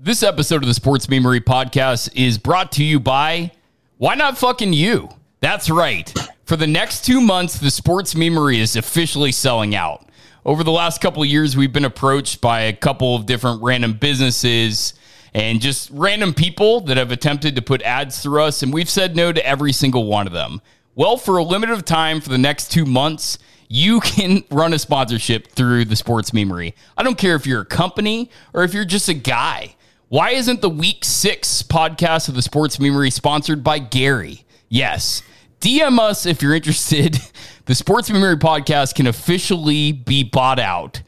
This episode of the Sports Memory Podcast is brought to you by Why Not Fucking You? That's right. For the next two months, the Sports Memory is officially selling out. Over the last couple of years, we've been approached by a couple of different random businesses and just random people that have attempted to put ads through us, and we've said no to every single one of them. Well, for a limited time for the next two months, you can run a sponsorship through the Sports Memory. I don't care if you're a company or if you're just a guy. Why isn't the week six podcast of the Sports Memory sponsored by Gary? Yes. DM us if you're interested. The Sports Memory podcast can officially be bought out.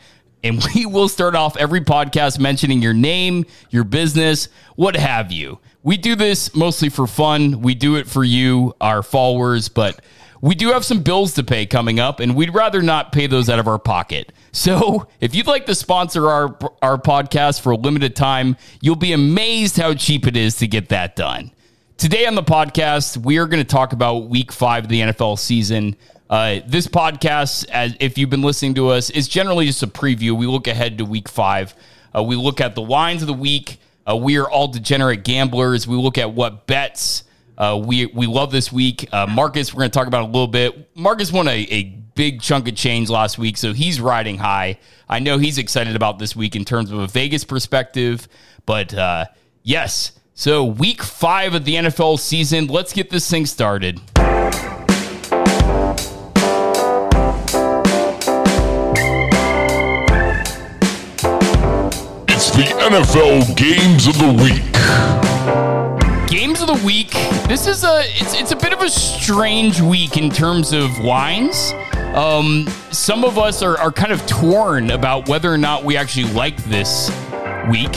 And we will start off every podcast mentioning your name, your business, what have you. We do this mostly for fun. We do it for you, our followers, but we do have some bills to pay coming up, and we'd rather not pay those out of our pocket. So, if you'd like to sponsor our our podcast for a limited time, you'll be amazed how cheap it is to get that done. Today on the podcast, we are going to talk about Week Five of the NFL season. Uh, this podcast, as if you've been listening to us, is generally just a preview. We look ahead to Week Five. Uh, we look at the lines of the week. Uh, we are all degenerate gamblers. We look at what bets uh, we we love this week. Uh, Marcus, we're going to talk about a little bit. Marcus won a, a big chunk of change last week, so he's riding high. I know he's excited about this week in terms of a Vegas perspective, but uh, yes. So week five of the NFL season. Let's get this thing started. It's the NFL Games of the Week. Games of the week. This is a it's it's a bit of a strange week in terms of wines. Um, some of us are, are kind of torn about whether or not we actually like this week.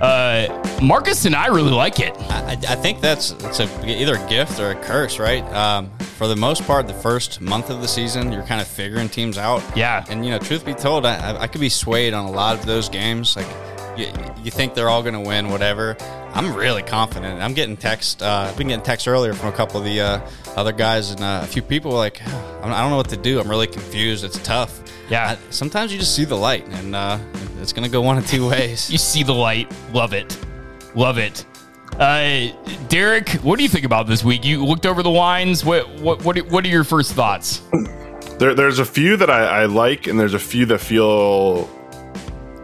Uh, Marcus and I really like it. I, I think that's it's a, either a gift or a curse, right? Um, for the most part, the first month of the season, you're kind of figuring teams out. Yeah. And, you know, truth be told, I, I could be swayed on a lot of those games. Like, you, you think they're all going to win, whatever. I'm really confident. I'm getting text. Uh, I've been getting text earlier from a couple of the uh, other guys, and uh, a few people like, I don't know what to do. I'm really confused. It's tough. Yeah. I, sometimes you just see the light, and uh, it's going to go one of two ways. You see the light. Love it. Love it. Uh, Derek, what do you think about this week? You looked over the wines. What what what are, what are your first thoughts? There, there's a few that I, I like, and there's a few that feel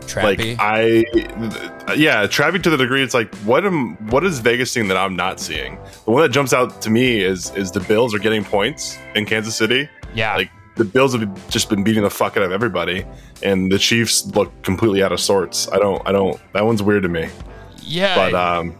Trappy. like I, yeah, trappy to the degree it's like what am what is Vegas seeing that I'm not seeing? The one that jumps out to me is is the Bills are getting points in Kansas City. Yeah. Like the Bills have just been beating the fuck out of everybody, and the Chiefs look completely out of sorts. I don't, I don't. That one's weird to me, yeah. but um,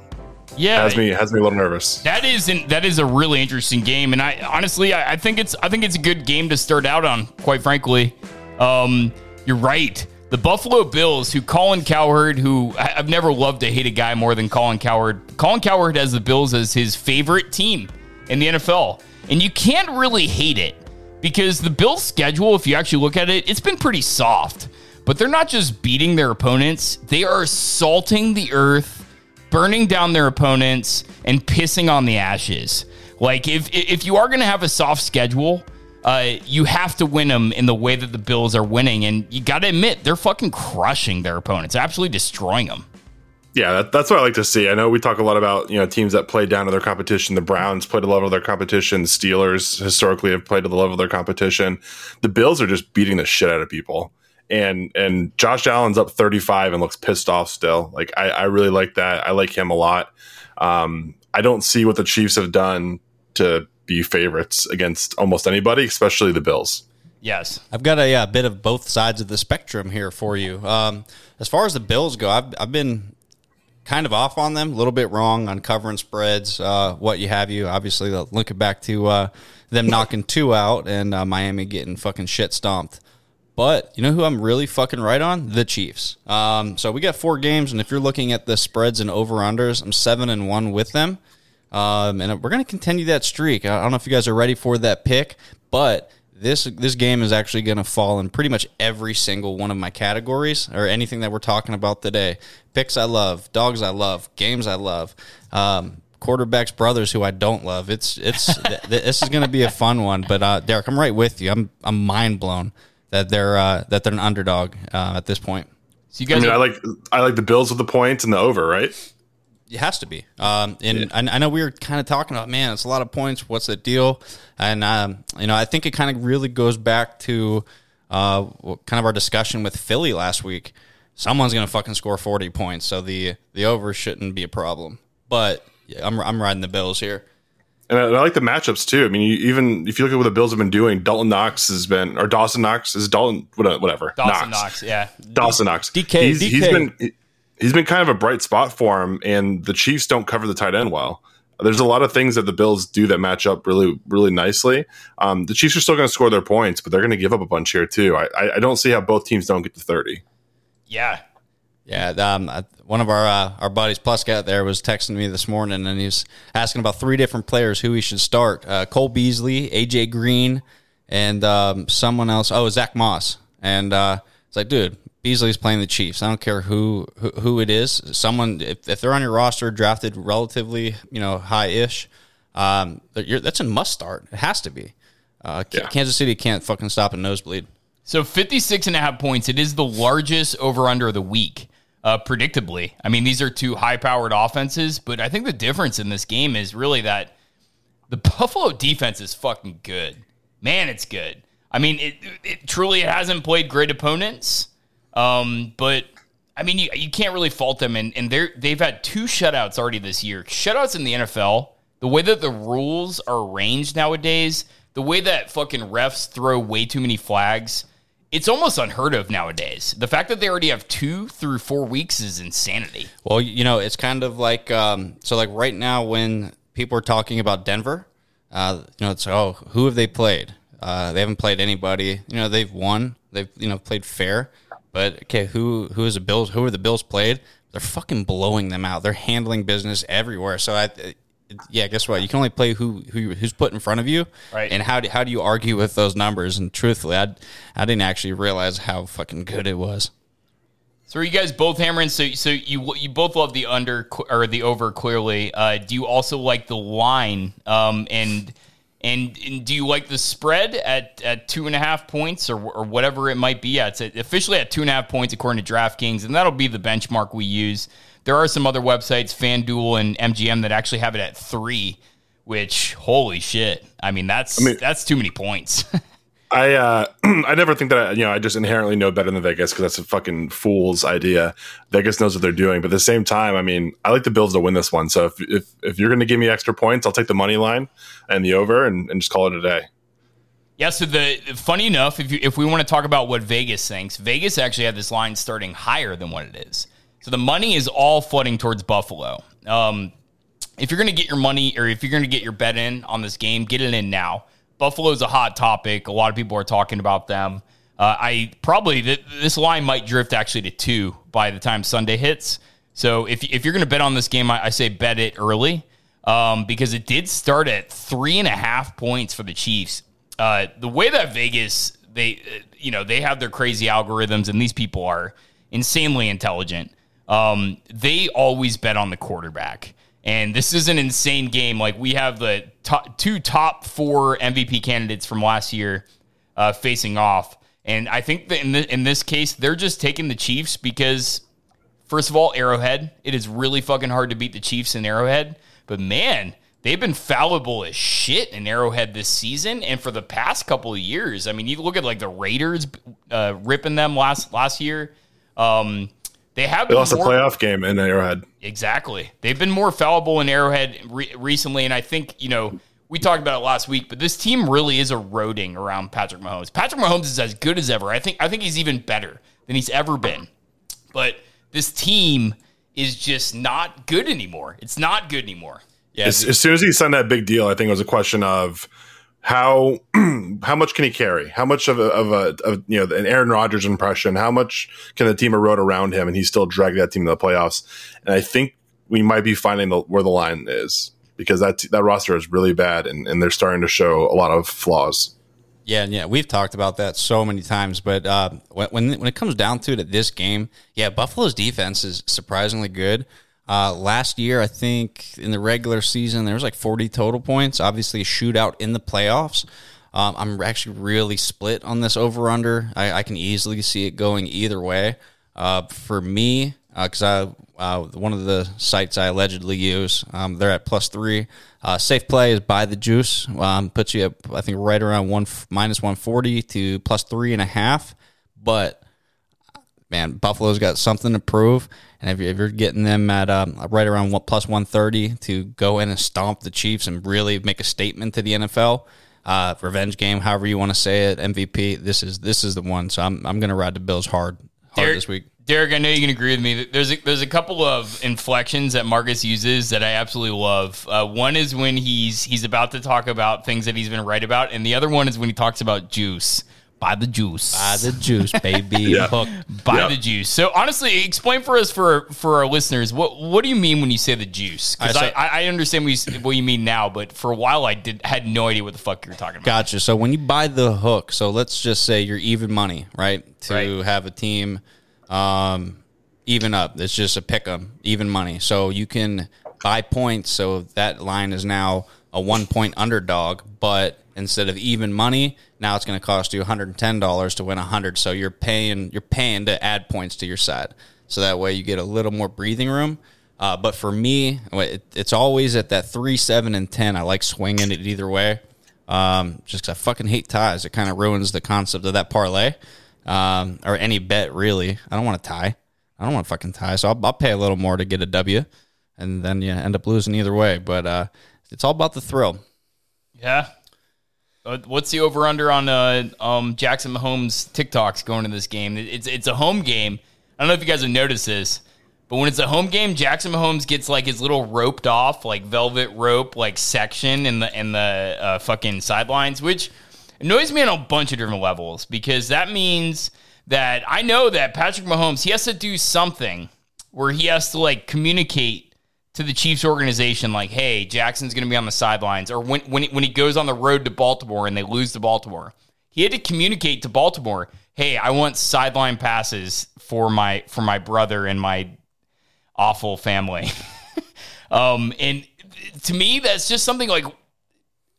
yeah. has me has me a little nervous. That is an, that is a really interesting game, and I honestly I, I think it's I think it's a good game to start out on. Quite frankly, um, you're right. The Buffalo Bills, who Colin Cowherd, who I've never loved to hate a guy more than Colin Cowherd. Colin Cowherd has the Bills as his favorite team in the NFL, and you can't really hate it because the Bills' schedule, if you actually look at it, it's been pretty soft. But they're not just beating their opponents; they are salting the earth burning down their opponents and pissing on the ashes. Like if if you are going to have a soft schedule, uh, you have to win them in the way that the Bills are winning, and you got to admit they're fucking crushing their opponents, absolutely destroying them. Yeah, that, that's what I like to see. I know we talk a lot about you know teams that play down to their competition. The Browns play to the level of their competition. The Steelers historically have played to the level of their competition. The Bills are just beating the shit out of people. And and Josh Allen's up 35 and looks pissed off still. Like I, I really like that. I like him a lot. Um, I don't see what the Chiefs have done to be favorites against almost anybody, especially the Bills. Yes. I've got a, yeah, bit of both sides of the spectrum here for you. Um, as far as the Bills go, I've, I've been kind of off on them, a little bit wrong on covering spreads, uh, what you have you. Obviously, looking back to uh, them knocking two out and uh, Miami getting fucking shit stomped. But you know who I'm really fucking right on? The Chiefs. Um, so we got four games, and if you're looking at the spreads and over unders, I'm seven and one with them. Um, and we're going to continue that streak. I don't know if you guys are ready for that pick, but this this game is actually going to fall in pretty much every single one of my categories or anything that we're talking about today. Picks I love, dogs I love, games I love, um, quarterbacks brothers who I don't love. It's it's th- this is going to be a fun one. But uh, Derek, I'm right with you. I'm I'm mind blown that they're uh, that they're an underdog uh, at this point. So you I guys, mean, are- I like I like the Bills with the points and the over, right? It has to be. Um, and I, I know we were kind of talking about, man, it's a lot of points. What's the deal? And, um, you know, I think it kind of really goes back to uh, kind of our discussion with Philly last week. Someone's going to fucking score 40 points. So the, the over shouldn't be a problem. But yeah, I'm, I'm riding the Bills here. And I, and I like the matchups too. I mean, you, even if you look at what the Bills have been doing, Dalton Knox has been, or Dawson Knox is Dalton, whatever. Dawson Knox, yeah. Dawson Knox. DK, He's, he's DK. been he's been kind of a bright spot for him, and the Chiefs don't cover the tight end well. There's a lot of things that the Bills do that match up really, really nicely. Um, the Chiefs are still going to score their points, but they're going to give up a bunch here too. I, I, I don't see how both teams don't get to 30. Yeah. Yeah, um, one of our uh, our buddies, Plus Cat, there was texting me this morning, and he was asking about three different players who he should start: uh, Cole Beasley, AJ Green, and um, someone else. Oh, Zach Moss. And uh, it's like, dude, Beasley's playing the Chiefs. I don't care who who, who it is. Someone if, if they're on your roster, drafted relatively, you know, high ish, um, you're, that's a must start. It has to be. Uh, Yeah. Kansas City can't fucking stop a nosebleed. So 56 and a half points. It is the largest over under of the week, uh, predictably. I mean, these are two high powered offenses, but I think the difference in this game is really that the Buffalo defense is fucking good. Man, it's good. I mean, it, it truly hasn't played great opponents, um, but I mean, you, you can't really fault them. And, and they're, they've had two shutouts already this year. Shutouts in the NFL, the way that the rules are arranged nowadays, the way that fucking refs throw way too many flags, it's almost unheard of nowadays. The fact that they already have two through four weeks is insanity. Well, you know, it's kind of like um, so. Like right now, when people are talking about Denver, uh, you know, it's oh, who have they played? Uh, they haven't played anybody. You know, they've won. They've you know played fair. But okay, who who is the Bills? Who are the Bills played? They're fucking blowing them out. They're handling business everywhere. So I. yeah, guess what? You can only play who, who who's put in front of you, Right. And how do, how do you argue with those numbers? And truthfully, I I didn't actually realize how fucking good it was. So are you guys both hammering? So so you you both love the under or the over clearly. Uh, do you also like the line? Um, and and and do you like the spread at, at two and a half points or or whatever it might be? At? It's officially at two and a half points according to DraftKings, and that'll be the benchmark we use. There are some other websites, FanDuel and MGM, that actually have it at three. Which holy shit! I mean that's mean- that's too many points. I uh, I never think that I, you know I just inherently know better than Vegas because that's a fucking fool's idea. Vegas knows what they're doing, but at the same time, I mean, I like the Bills to win this one. So if if, if you're going to give me extra points, I'll take the money line and the over and, and just call it a day. Yeah, so the funny enough, if you, if we want to talk about what Vegas thinks, Vegas actually had this line starting higher than what it is. So the money is all flooding towards Buffalo. Um, if you're going to get your money or if you're going to get your bet in on this game, get it in now. Buffalo's a hot topic. A lot of people are talking about them. Uh, I probably th- this line might drift actually to two by the time Sunday hits. So if if you're going to bet on this game, I, I say bet it early um, because it did start at three and a half points for the Chiefs. Uh, the way that Vegas they uh, you know they have their crazy algorithms and these people are insanely intelligent. Um, they always bet on the quarterback. And this is an insane game. Like we have the top, two top four MVP candidates from last year uh, facing off, and I think that in, the, in this case they're just taking the Chiefs because, first of all, Arrowhead. It is really fucking hard to beat the Chiefs in Arrowhead, but man, they've been fallible as shit in Arrowhead this season and for the past couple of years. I mean, you look at like the Raiders uh, ripping them last last year. Um, they have They lost a playoff game in Arrowhead. Exactly. They've been more fallible in Arrowhead re- recently, and I think you know we talked about it last week. But this team really is eroding around Patrick Mahomes. Patrick Mahomes is as good as ever. I think. I think he's even better than he's ever been. But this team is just not good anymore. It's not good anymore. Yeah, As, as soon as he signed that big deal, I think it was a question of how how much can he carry? How much of a, of a of, you know an Aaron Rodgers impression? How much can the team erode around him, and he still drag that team to the playoffs? And I think we might be finding the, where the line is because that that roster is really bad, and, and they're starting to show a lot of flaws. Yeah, yeah, we've talked about that so many times, but uh, when when it comes down to it, at this game, yeah, Buffalo's defense is surprisingly good. Uh, last year, I think in the regular season there was like 40 total points. Obviously, a shootout in the playoffs. Um, I'm actually really split on this over under. I, I can easily see it going either way. Uh, for me, because I uh, one of the sites I allegedly use, um, they're at plus three. Uh, safe play is buy the juice. Um, puts you up, I think, right around one minus one forty to plus three and a half. But man, Buffalo's got something to prove. And if you're, if you're getting them at um, right around one, plus 130 to go in and stomp the Chiefs and really make a statement to the NFL, uh, revenge game, however you want to say it, MVP, this is this is the one. So I'm, I'm going to ride the Bills hard, hard Derek- this week. Derek, I know you can agree with me. There's a, there's a couple of inflections that Marcus uses that I absolutely love. Uh, one is when he's he's about to talk about things that he's been right about, and the other one is when he talks about juice. Buy the juice. Buy the juice, baby. Yeah. Hook. Buy the juice. So honestly, explain for us for for our listeners what what do you mean when you say the juice? Because All right, so- I, I understand what you, what you mean now, but for a while I did had no idea what the fuck you were talking about. Gotcha. So when you buy the hook, so let's just say you're even money, right? To Right. have a team um, even up. It's just a pick 'em, even money. So you can buy points. So that line is now a one point underdog, but instead of even money, now it's going to cost you $110 to win 100. So you're paying you're paying to add points to your side. So that way you get a little more breathing room. Uh, but for me, it, it's always at that three, seven, and ten. I like swinging it either way. Um, just 'cause I fucking hate ties. It kind of ruins the concept of that parlay um, or any bet, really. I don't want to tie. I don't want to fucking tie. So I'll, I'll pay a little more to get a W, and then you end up losing either way. But uh, it's all about the thrill. Yeah. Uh, What's the over under on uh, um, Jackson Mahomes TikToks going to this game? It's it's a home game. I don't know if you guys have noticed this, but when it's a home game, Jackson Mahomes gets like his little roped off, like velvet rope, like section in the in the uh, fucking sidelines, which annoys me on a bunch of different levels because that means that I know that Patrick Mahomes he has to do something where he has to like communicate to the Chiefs organization, like, hey, Jackson's going to be on the sidelines, or when when he, when he goes on the road to Baltimore and they lose to Baltimore, he had to communicate to Baltimore, hey, I want sideline passes for my for my brother and my awful family. um, and to me, that's just something like,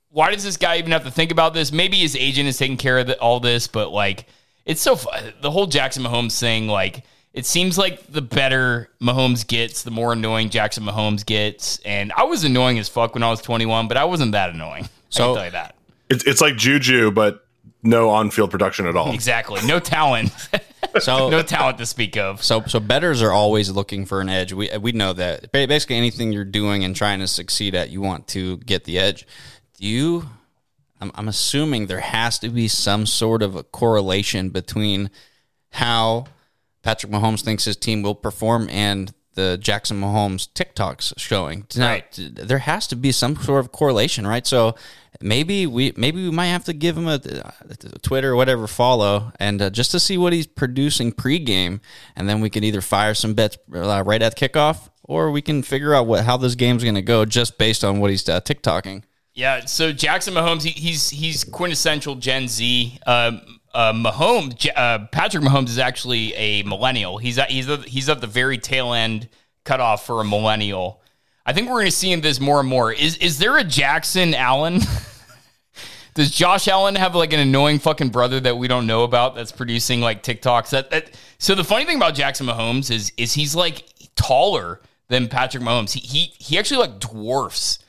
why does this guy even have to think about this? Maybe his agent is taking care of the, all this, but like, it's so the whole Jackson Mahomes thing, like. It seems like the better Mahomes gets, the more annoying Jackson Mahomes gets. And I was annoying as fuck when I was 21, but I wasn't that annoying. I So- can tell you that. It's, it's like Juju, but no on field production at all. Exactly. No talent. So no talent to speak of. So, so betters are always looking for an edge. We we know that. Basically, anything you're doing and trying to succeed at, you want to get the edge. Do you? I'm, I'm assuming there has to be some sort of a correlation between how Patrick Mahomes thinks his team will perform and the Jackson Mahomes TikToks showing. Now, Right. There has to be some sort of correlation, right? So maybe we maybe we might have to give him a, a Twitter or whatever follow, and uh, just to see what he's producing pregame, and then we can either fire some bets uh, right at kickoff, or we can figure out what how this game's going to go just based on what he's uh, TikToking. Yeah, so Jackson Mahomes, he, he's he's quintessential Gen Z. Um, uh, Mahomes, uh, Patrick Mahomes is actually a millennial. He's at, he's he's at the very tail end cutoff for a millennial. I think we're going to see him this more and more. Is is there a Jackson Allen? Does Josh Allen have like an annoying fucking brother that we don't know about that's producing like TikToks? That, that so the funny thing about Jackson Mahomes is is he's like taller than Patrick Mahomes. He he he actually like dwarfs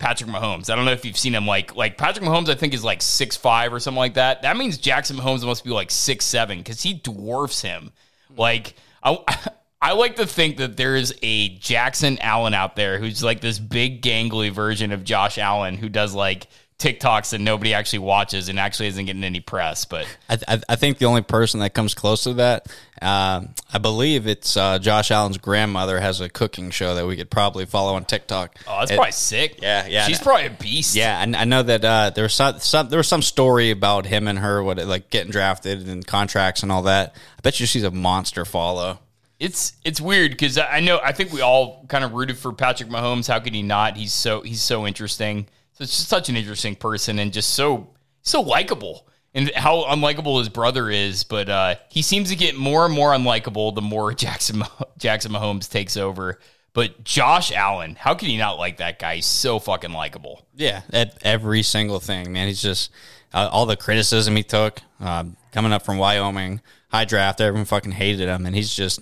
Patrick Mahomes. I don't know if you've seen him like like Patrick Mahomes I think is like six five or something like that. That means Jackson Mahomes must be like six seven because he dwarfs him. Like I I like to think that there is a Jackson Allen out there who's like this big gangly version of Josh Allen who does like TikToks that nobody actually watches and actually isn't getting any press. But I, I, I think the only person that comes close to that, uh, I believe it's uh, Josh Allen's grandmother has a cooking show that we could probably follow on TikTok. oh, that's It- probably sick. Yeah, yeah. She's probably a beast. Yeah, and I know that uh, there was some, some there was some story about him and her, what like getting drafted and contracts and all that. I bet you she's a monster follow. It's it's weird because I know I think we all kind of rooted for Patrick Mahomes. How could he not? He's so he's so interesting. It's just such an interesting person and just so so likable. And how unlikable his brother is, but uh, he seems to get more and more unlikable the more Jackson Jackson Mahomes takes over. But Josh Allen, how can you not like that guy? He's so fucking likable. Yeah, at every single thing, man. He's just uh, all the criticism he took um, coming up from Wyoming, high draft. Everyone fucking hated him, and he's just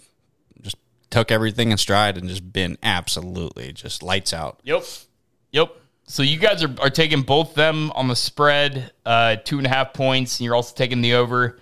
just took everything in stride and just been absolutely just lights out. Yep. Yep. So you guys are, are taking both them on the spread, uh, two and a half points, and you're also taking the over.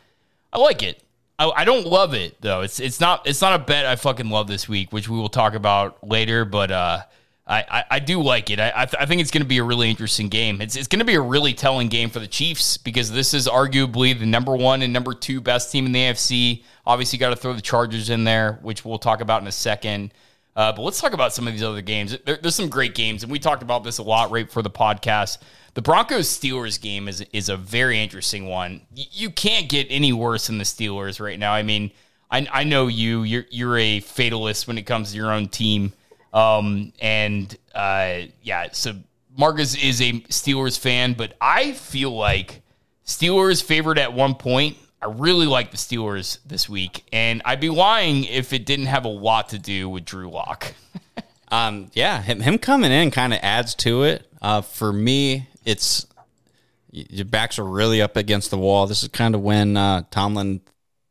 I like it. I, I don't love it though. It's it's not it's not a bet I fucking love this week, which we will talk about later. But uh, I, I, I do like it. I I, th- I think it's going to be a really interesting game. It's it's going to be a really telling game for the Chiefs because this is arguably the number one and number two best team in the AFC. Obviously, got to throw the Chargers in there, which we'll talk about in a second. Uh, but let's talk about some of these other games. There, there's some great games, and we talked about this a lot right for the podcast. The Broncos Steelers game is is a very interesting one. Y- you can't get any worse than the Steelers right now. I mean, I, I know you. You're you're a fatalist when it comes to your own team, um, and uh, yeah. So Marcus is a Steelers fan, but I feel like Steelers favored at one point. I really like the Steelers this week, and I'd be lying if it didn't have a lot to do with Drew Lock. Um, yeah, him, him coming in kind of adds to it. Uh, for me, it's your backs are really up against the wall. This is kind of when uh, Tomlin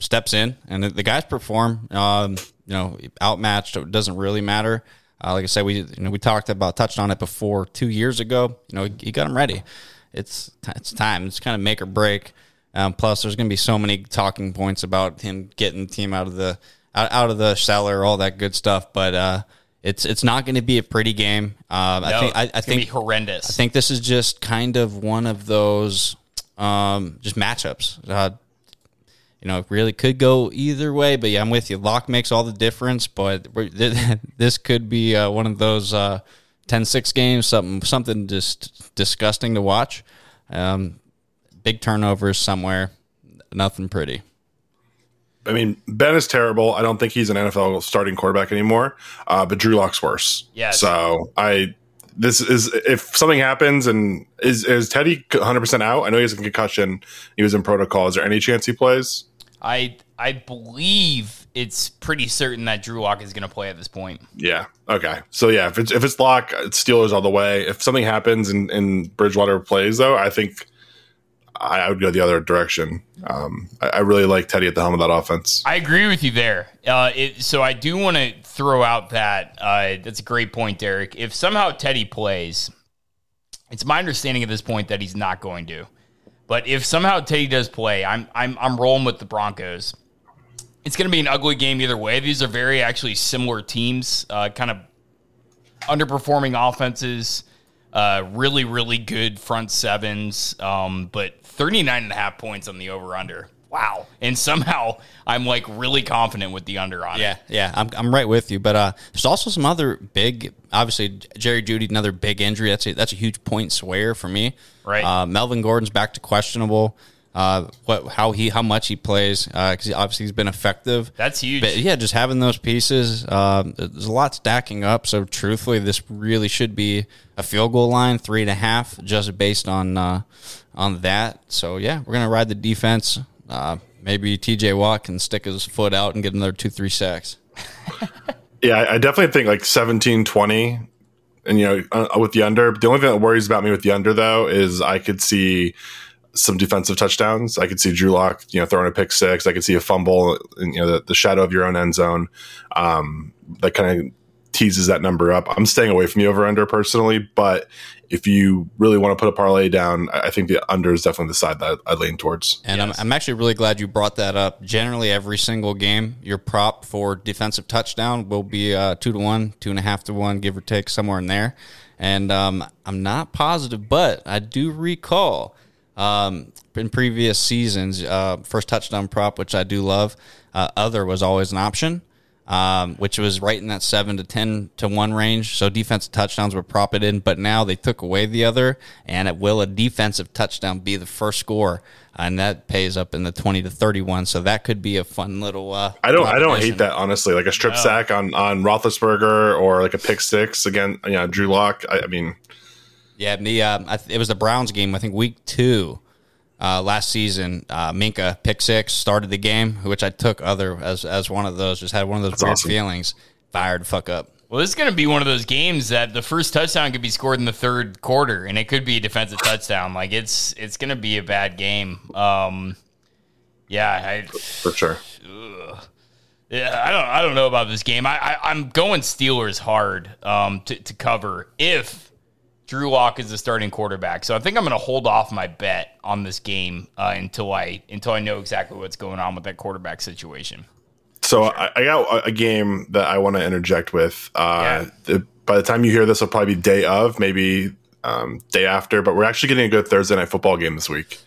steps in and the, the guys perform. Um, you know, outmatched. It doesn't really matter. Uh, like I said, we you know we talked about touched on it before two years ago. You know, he, he got them ready. It's it's time. It's kind of make or break. Um, plus, there's going to be so many talking points about him getting the team out of the out, out of the cellar, all that good stuff. But uh, it's it's not going to be a pretty game. Um, I think I, I think be horrendous. I think this is just kind of one of those um, just matchups. Uh, you know, it really could go either way. But yeah, I'm with you. Lock makes all the difference, but this could be uh, one of those uh, 10-6 games. Something something just disgusting to watch. Um, big turnovers somewhere. Nothing pretty. I mean, Ben is terrible. I don't think he's an NFL starting quarterback anymore. Uh, but Drew Lock's worse. Yeah. So I, this is if something happens and is is Teddy 100 percent out? I know he has a concussion. He was in protocol. Is there any chance he plays? I I believe it's pretty certain that Drew Lock is going to play at this point. Yeah. Okay. So yeah, if it's if it's Lock, it's Steelers all the way. If something happens and, and Bridgewater plays though, I think I, I would go the other direction. Um, I, I really like Teddy at the helm of that offense. I agree with you there. Uh, it, so I do want to throw out that uh, that's a great point, Derek. If somehow Teddy plays, it's my understanding at this point that he's not going to. But if somehow Teddy does play, I'm I'm I'm rolling with the Broncos. It's going to be an ugly game either way. These are very actually similar teams, uh, kind of underperforming offenses, uh, really really good front sevens, um, but 39 and a half points on the over under. Wow. And somehow I'm like really confident with the under on Yeah, it. yeah, Yeah. I'm, I'm right with you. But uh, there's also some other big, obviously Jerry Jeudy, another big injury. That's a, that's a huge point swear for me. Right. Uh, Melvin Gordon's back to questionable. Uh, what how he how much he plays because obviously he's been effective. That's huge. But yeah, just having those pieces, um, there's a lot stacking up. So truthfully, this really should be a field goal line, three and a half, just based on uh, on that. So yeah, we're gonna ride the defense. Uh, maybe T.J. Watt can stick his foot out and get another two, three sacks. Yeah, I, I definitely think like 17, 20, and you know, uh, with the under. The only thing that worries about me with the under though is I could see some defensive touchdowns. I could see Drew Lock, you know, throwing a pick six. I could see a fumble, in, you know, the, the shadow of your own end zone. Um, that kind of teases that number up. I'm staying away from the over under personally, but if you really want to put a parlay down, I I think the under is definitely the side that I lean towards. And Yes. I'm, I'm actually really glad you brought that up. Generally, every single game, your prop for defensive touchdown will be uh, two to one, two and a half to one, give or take, somewhere in there. And um, I'm not positive, but I do recall um, in previous seasons, uh, first touchdown prop, which I do love, uh, other was always an option. Um, which was right in that seven to ten to one range. So defensive touchdowns were propped in, but now they took away the other, and it will a defensive touchdown be the first score, and that pays up in the twenty to thirty one. So that could be a fun little. Uh, I don't. I don't hate that honestly. Like a strip sack on on Roethlisberger or like a pick six again. You know, Drew Lock. I, I mean, Yeah, the I th- it was the Browns game. I think week two uh, last season. Uh, Minkah pick six started the game, which I took other as as one of those. Just had one of those weird awesome. feelings. Fired fuck up. Well, this is going to be one of those games that the first touchdown could be scored in the third quarter, and it could be a defensive touchdown. Like it's it's going to be a bad game. Um, Yeah, I, for sure. Yeah, I don't. I don't know about this game. I, I I'm going Steelers hard um, to to cover if Drew Lock is the starting quarterback. So I think I'm going to hold off my bet on this game uh, until I until I know exactly what's going on with that quarterback situation. So I, I got a game that I want to interject with. Uh, the, by the time you hear this, will probably be day of, maybe um, day after. But we're actually getting a good Thursday night football game this week.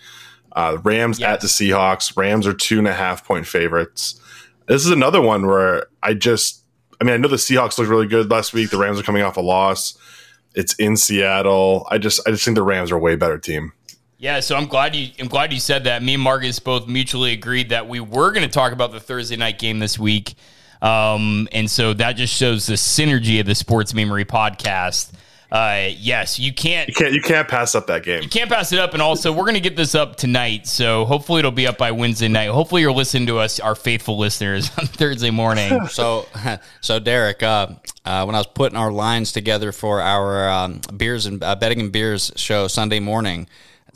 Uh, Rams Yes. at the Seahawks. Rams are two and a half point favorites. This is another one where I just, I mean, I know the Seahawks looked really good last week. The Rams are coming off a loss. It's in Seattle. I just, I just think the Rams are a way better team. Yeah, so I'm glad you I'm glad you said that. Me and Marcus both mutually agreed that we were going to talk about the Thursday night game this week, um, and so that just shows the synergy of the Sports Memory podcast. Uh, yes, you can't You can't, you can't pass up that game. you can't pass it up. And also, we're going to get this up tonight. So hopefully, it'll be up by Wednesday night. Hopefully, you're listening to us, our faithful listeners, on Thursday morning. So, so Derek, uh, uh, when I was putting our lines together for our um, beers and uh, betting and beers show Sunday morning,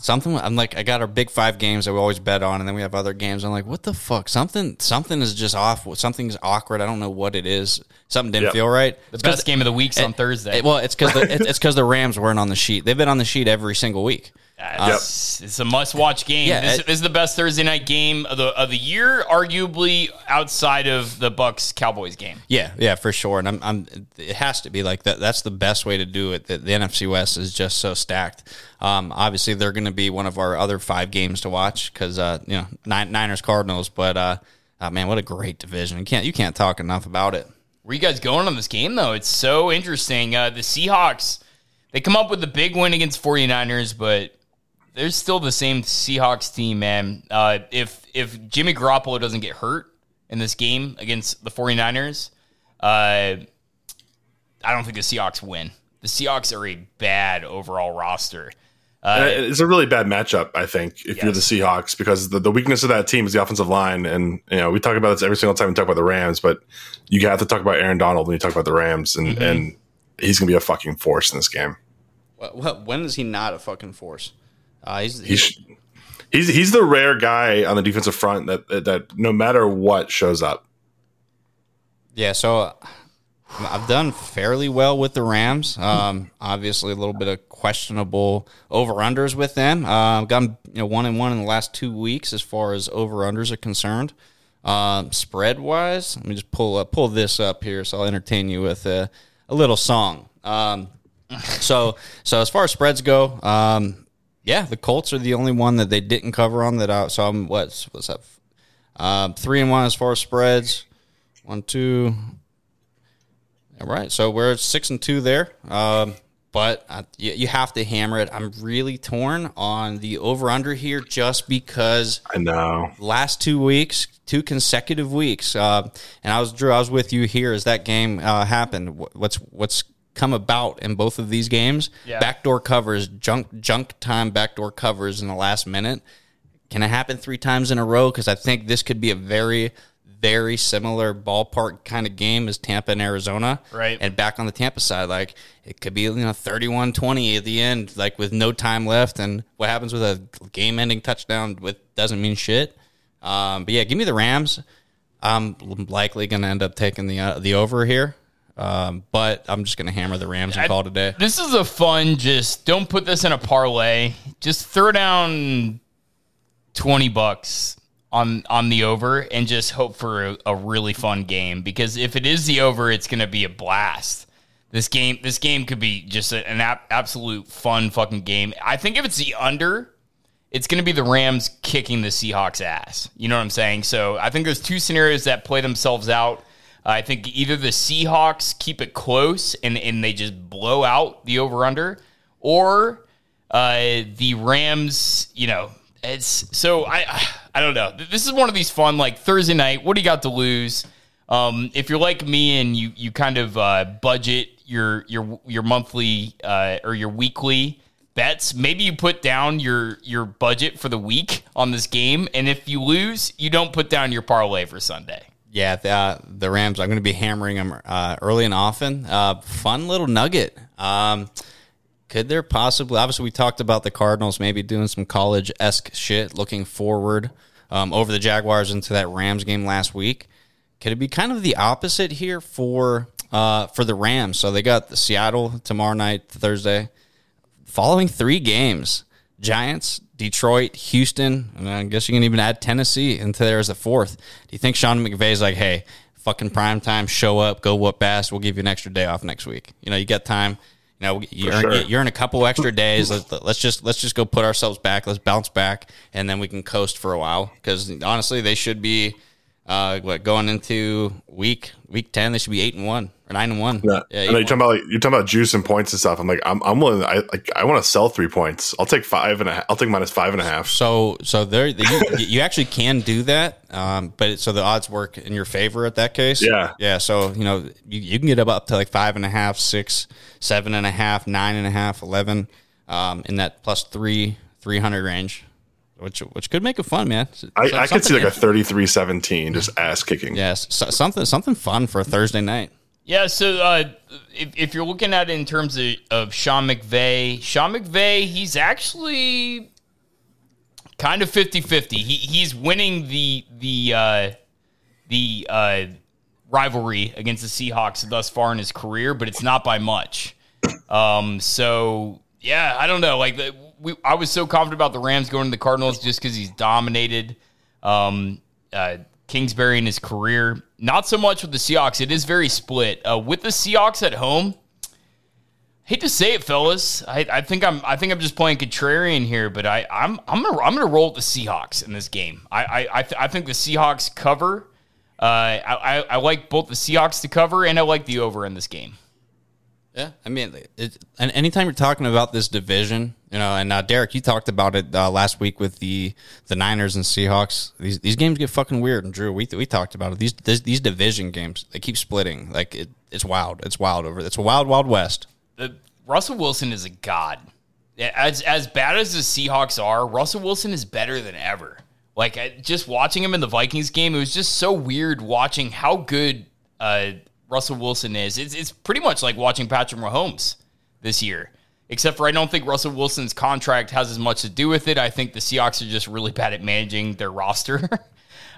something I'm like, I got our big five games that we always bet on, and then we have other games. I'm like, what the fuck? Something, something is just off. Something's awkward. I don't know what it is. Something didn't Yep. feel right. The best game of the week's on Thursday. Well, it's because the, it's because the Rams weren't on the sheet. They've been on the sheet every single week. It's, it's a must-watch game. Yeah, this, it- this is the best Thursday night game of the of the year, arguably outside of the Bucs Cowboys game. Yeah, yeah, for sure. And I'm, I'm, it has to be like that. That's the best way to do it. The, the NFC West is just so stacked. Um, obviously, they're going to be one of our other five games to watch because uh, you know Nin- Niners Cardinals. But uh, uh, man, what a great division! You can't you can't talk enough about it. Where you guys going on this game though? It's so interesting. Uh, the Seahawks, they come up with the big win against 49ers, but there's still the same Seahawks team, man. Uh, if if Jimmy Garoppolo doesn't get hurt in this game against the 49ers, uh, I don't think the Seahawks win. The Seahawks are a bad overall roster. And it's a really bad matchup, I think, if you're the Seahawks, because the, the weakness of that team is the offensive line. And, you know, we talk about this every single time we talk about the Rams, but you have to talk about Aaron Donald when you talk about the Rams, and, and he's going to be a fucking force in this game. What, what, when is he not a fucking force? Uh, he's, He's, he's, he's the rare guy on the defensive front that, that, that no matter what shows up. Yeah, so uh, I've done fairly well with the Rams. Um, obviously, a little bit of questionable over unders with them. Uh, I've gotten you know one and one in the last two weeks as far as over unders are concerned. Um, spread wise, let me just pull up, pull this up here, so I'll entertain you with a, a little song. Um, so so as far as spreads go, um, yeah, the Colts are the only one that they didn't cover on that. I, so I'm what's what's up? Um, three and one as far as spreads. One, two. All right, so we're at six and two there. Um, but uh, you, you have to hammer it. I'm really torn on the over under here just because I know. last two weeks, two consecutive weeks, uh, and I was Drew. I was with you here as that game uh, happened. What's what's come about in both of these games? Yeah. Backdoor covers, junk junk time backdoor covers in the last minute. Can it happen three times in a row? Because I think this could be a very very similar ballpark kind of game as Tampa and Arizona. Right. And back on the Tampa side, like it could be, you know, 31-20 at the end, like with no time left. And what happens with a game ending touchdown with doesn't mean shit. Um, but yeah, give me the Rams. I'm likely going to end up taking the uh, the over here. Um, but I'm just going to hammer the Rams and I- call today. This is a fun. Just don't put this in a parlay. Just throw down twenty bucks on on the over and just hope for a, a really fun game. Because if it is the over, it's going to be a blast. This game, this game could be just an ap- absolute fun fucking game. I think if it's the under, it's going to be the Rams kicking the Seahawks ass. You know what I'm saying? So I think there's two scenarios that play themselves out. I think either the Seahawks keep it close and, and they just blow out the over under, or uh, the Rams, you know, it's so I I don't know. This is one of these fun like Thursday night. What do you got to lose? Um, if you're like me and you you kind of uh, budget your your your monthly uh, or your weekly bets, maybe you put down your your budget for the week on this game, and if you lose, you don't put down your parlay for Sunday. Yeah, the, uh, the Rams. I'm going to be hammering them uh, early and often. Uh, fun little nugget. Um, could there possibly? Obviously, we talked about the Cardinals maybe doing some college esque shit, looking forward. um, over the Jaguars into that Rams game last week. Could it be kind of the opposite here for uh, for the Rams? So they got the Seattle tomorrow night, Thursday, following three games: Giants, Detroit, Houston, and I guess you can even add Tennessee into there as a fourth. Do you think Sean McVay's like, hey, fucking prime time, show up, go whoop ass. We'll give you an extra day off next week. You know, you got time. You know, you're, sure. you're in a couple extra days. Let's, let's just let's just go put ourselves back. Let's bounce back, and then we can coast for a while. Because honestly, they should be uh, what going into week week ten. They should be eight and one or nine and one. Yeah, Yeah, you're talking about like you're talking about juice and points and stuff. I'm like, I'm, I'm willing. I like, I want to sell three points. I'll take five and a half. I'll take minus five and a half. So, so there, you, you actually can do that, um, but it, so the odds work in your favor at that case. Yeah. yeah. So you know you, you can get up up to like five and a half, six, seven and a half, nine and a half, eleven, um, in that plus three, three hundred range, which which could make it fun, man. I, So- I could see like a 33-17 just ass kicking. yes, so, something something fun for a Thursday night. Yeah, so uh, if, if you're looking at it in terms of, of Sean McVay, Sean McVay, he's actually kind of 50-50. He, he's winning the the uh, the uh, rivalry against the Seahawks thus far in his career, but it's not by much. Um, so yeah, I don't know. Like the, we, I was so confident about the Rams going to the Cardinals just because he's dominated um, uh, Kingsbury in his career. Not so much with the Seahawks. It is very split. Uh, with the Seahawks at home, hate to say it, fellas. I, I think I'm I think I'm just playing contrarian here, but I I'm I'm gonna I'm gonna roll with the Seahawks in this game. I I I, th- I think the Seahawks cover. Uh, I, I I like both the Seahawks to cover and I like the over in this game. Yeah, I mean, it, and anytime you're talking about this division, you know, and uh, Derek, you talked about it uh, last week with the the Niners and Seahawks. These these games get fucking weird. And Drew, we we talked about it. These these, these division games, they keep splitting. Like it, it's wild. It's wild over. It's a wild wild west. the, Russell Wilson is a god. As as bad as the Seahawks are, Russell Wilson is better than ever. Like I- just watching him in the Vikings game, it was just so weird watching how good uh, Russell Wilson is. It's it's pretty much like watching Patrick Mahomes this year. Except for I don't think Russell Wilson's contract has as much to do with it. I think the Seahawks are just really bad at managing their roster.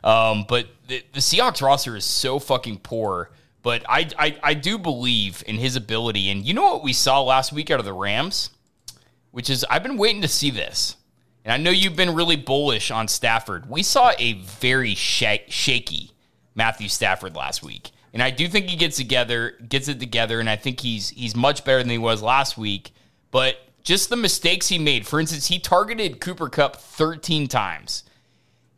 Um, but the, the Seahawks roster is so fucking poor. But I, I I do believe in his ability. And you know what we saw last week out of the Rams, which is I've been waiting to see this. And I know you've been really bullish on Stafford. We saw a very shak- shaky Matthew Stafford last week, and I do think he gets together, gets it together, and I think he's he's much better than he was last week. But just the mistakes he made. For instance, he targeted Cooper Kupp 13 times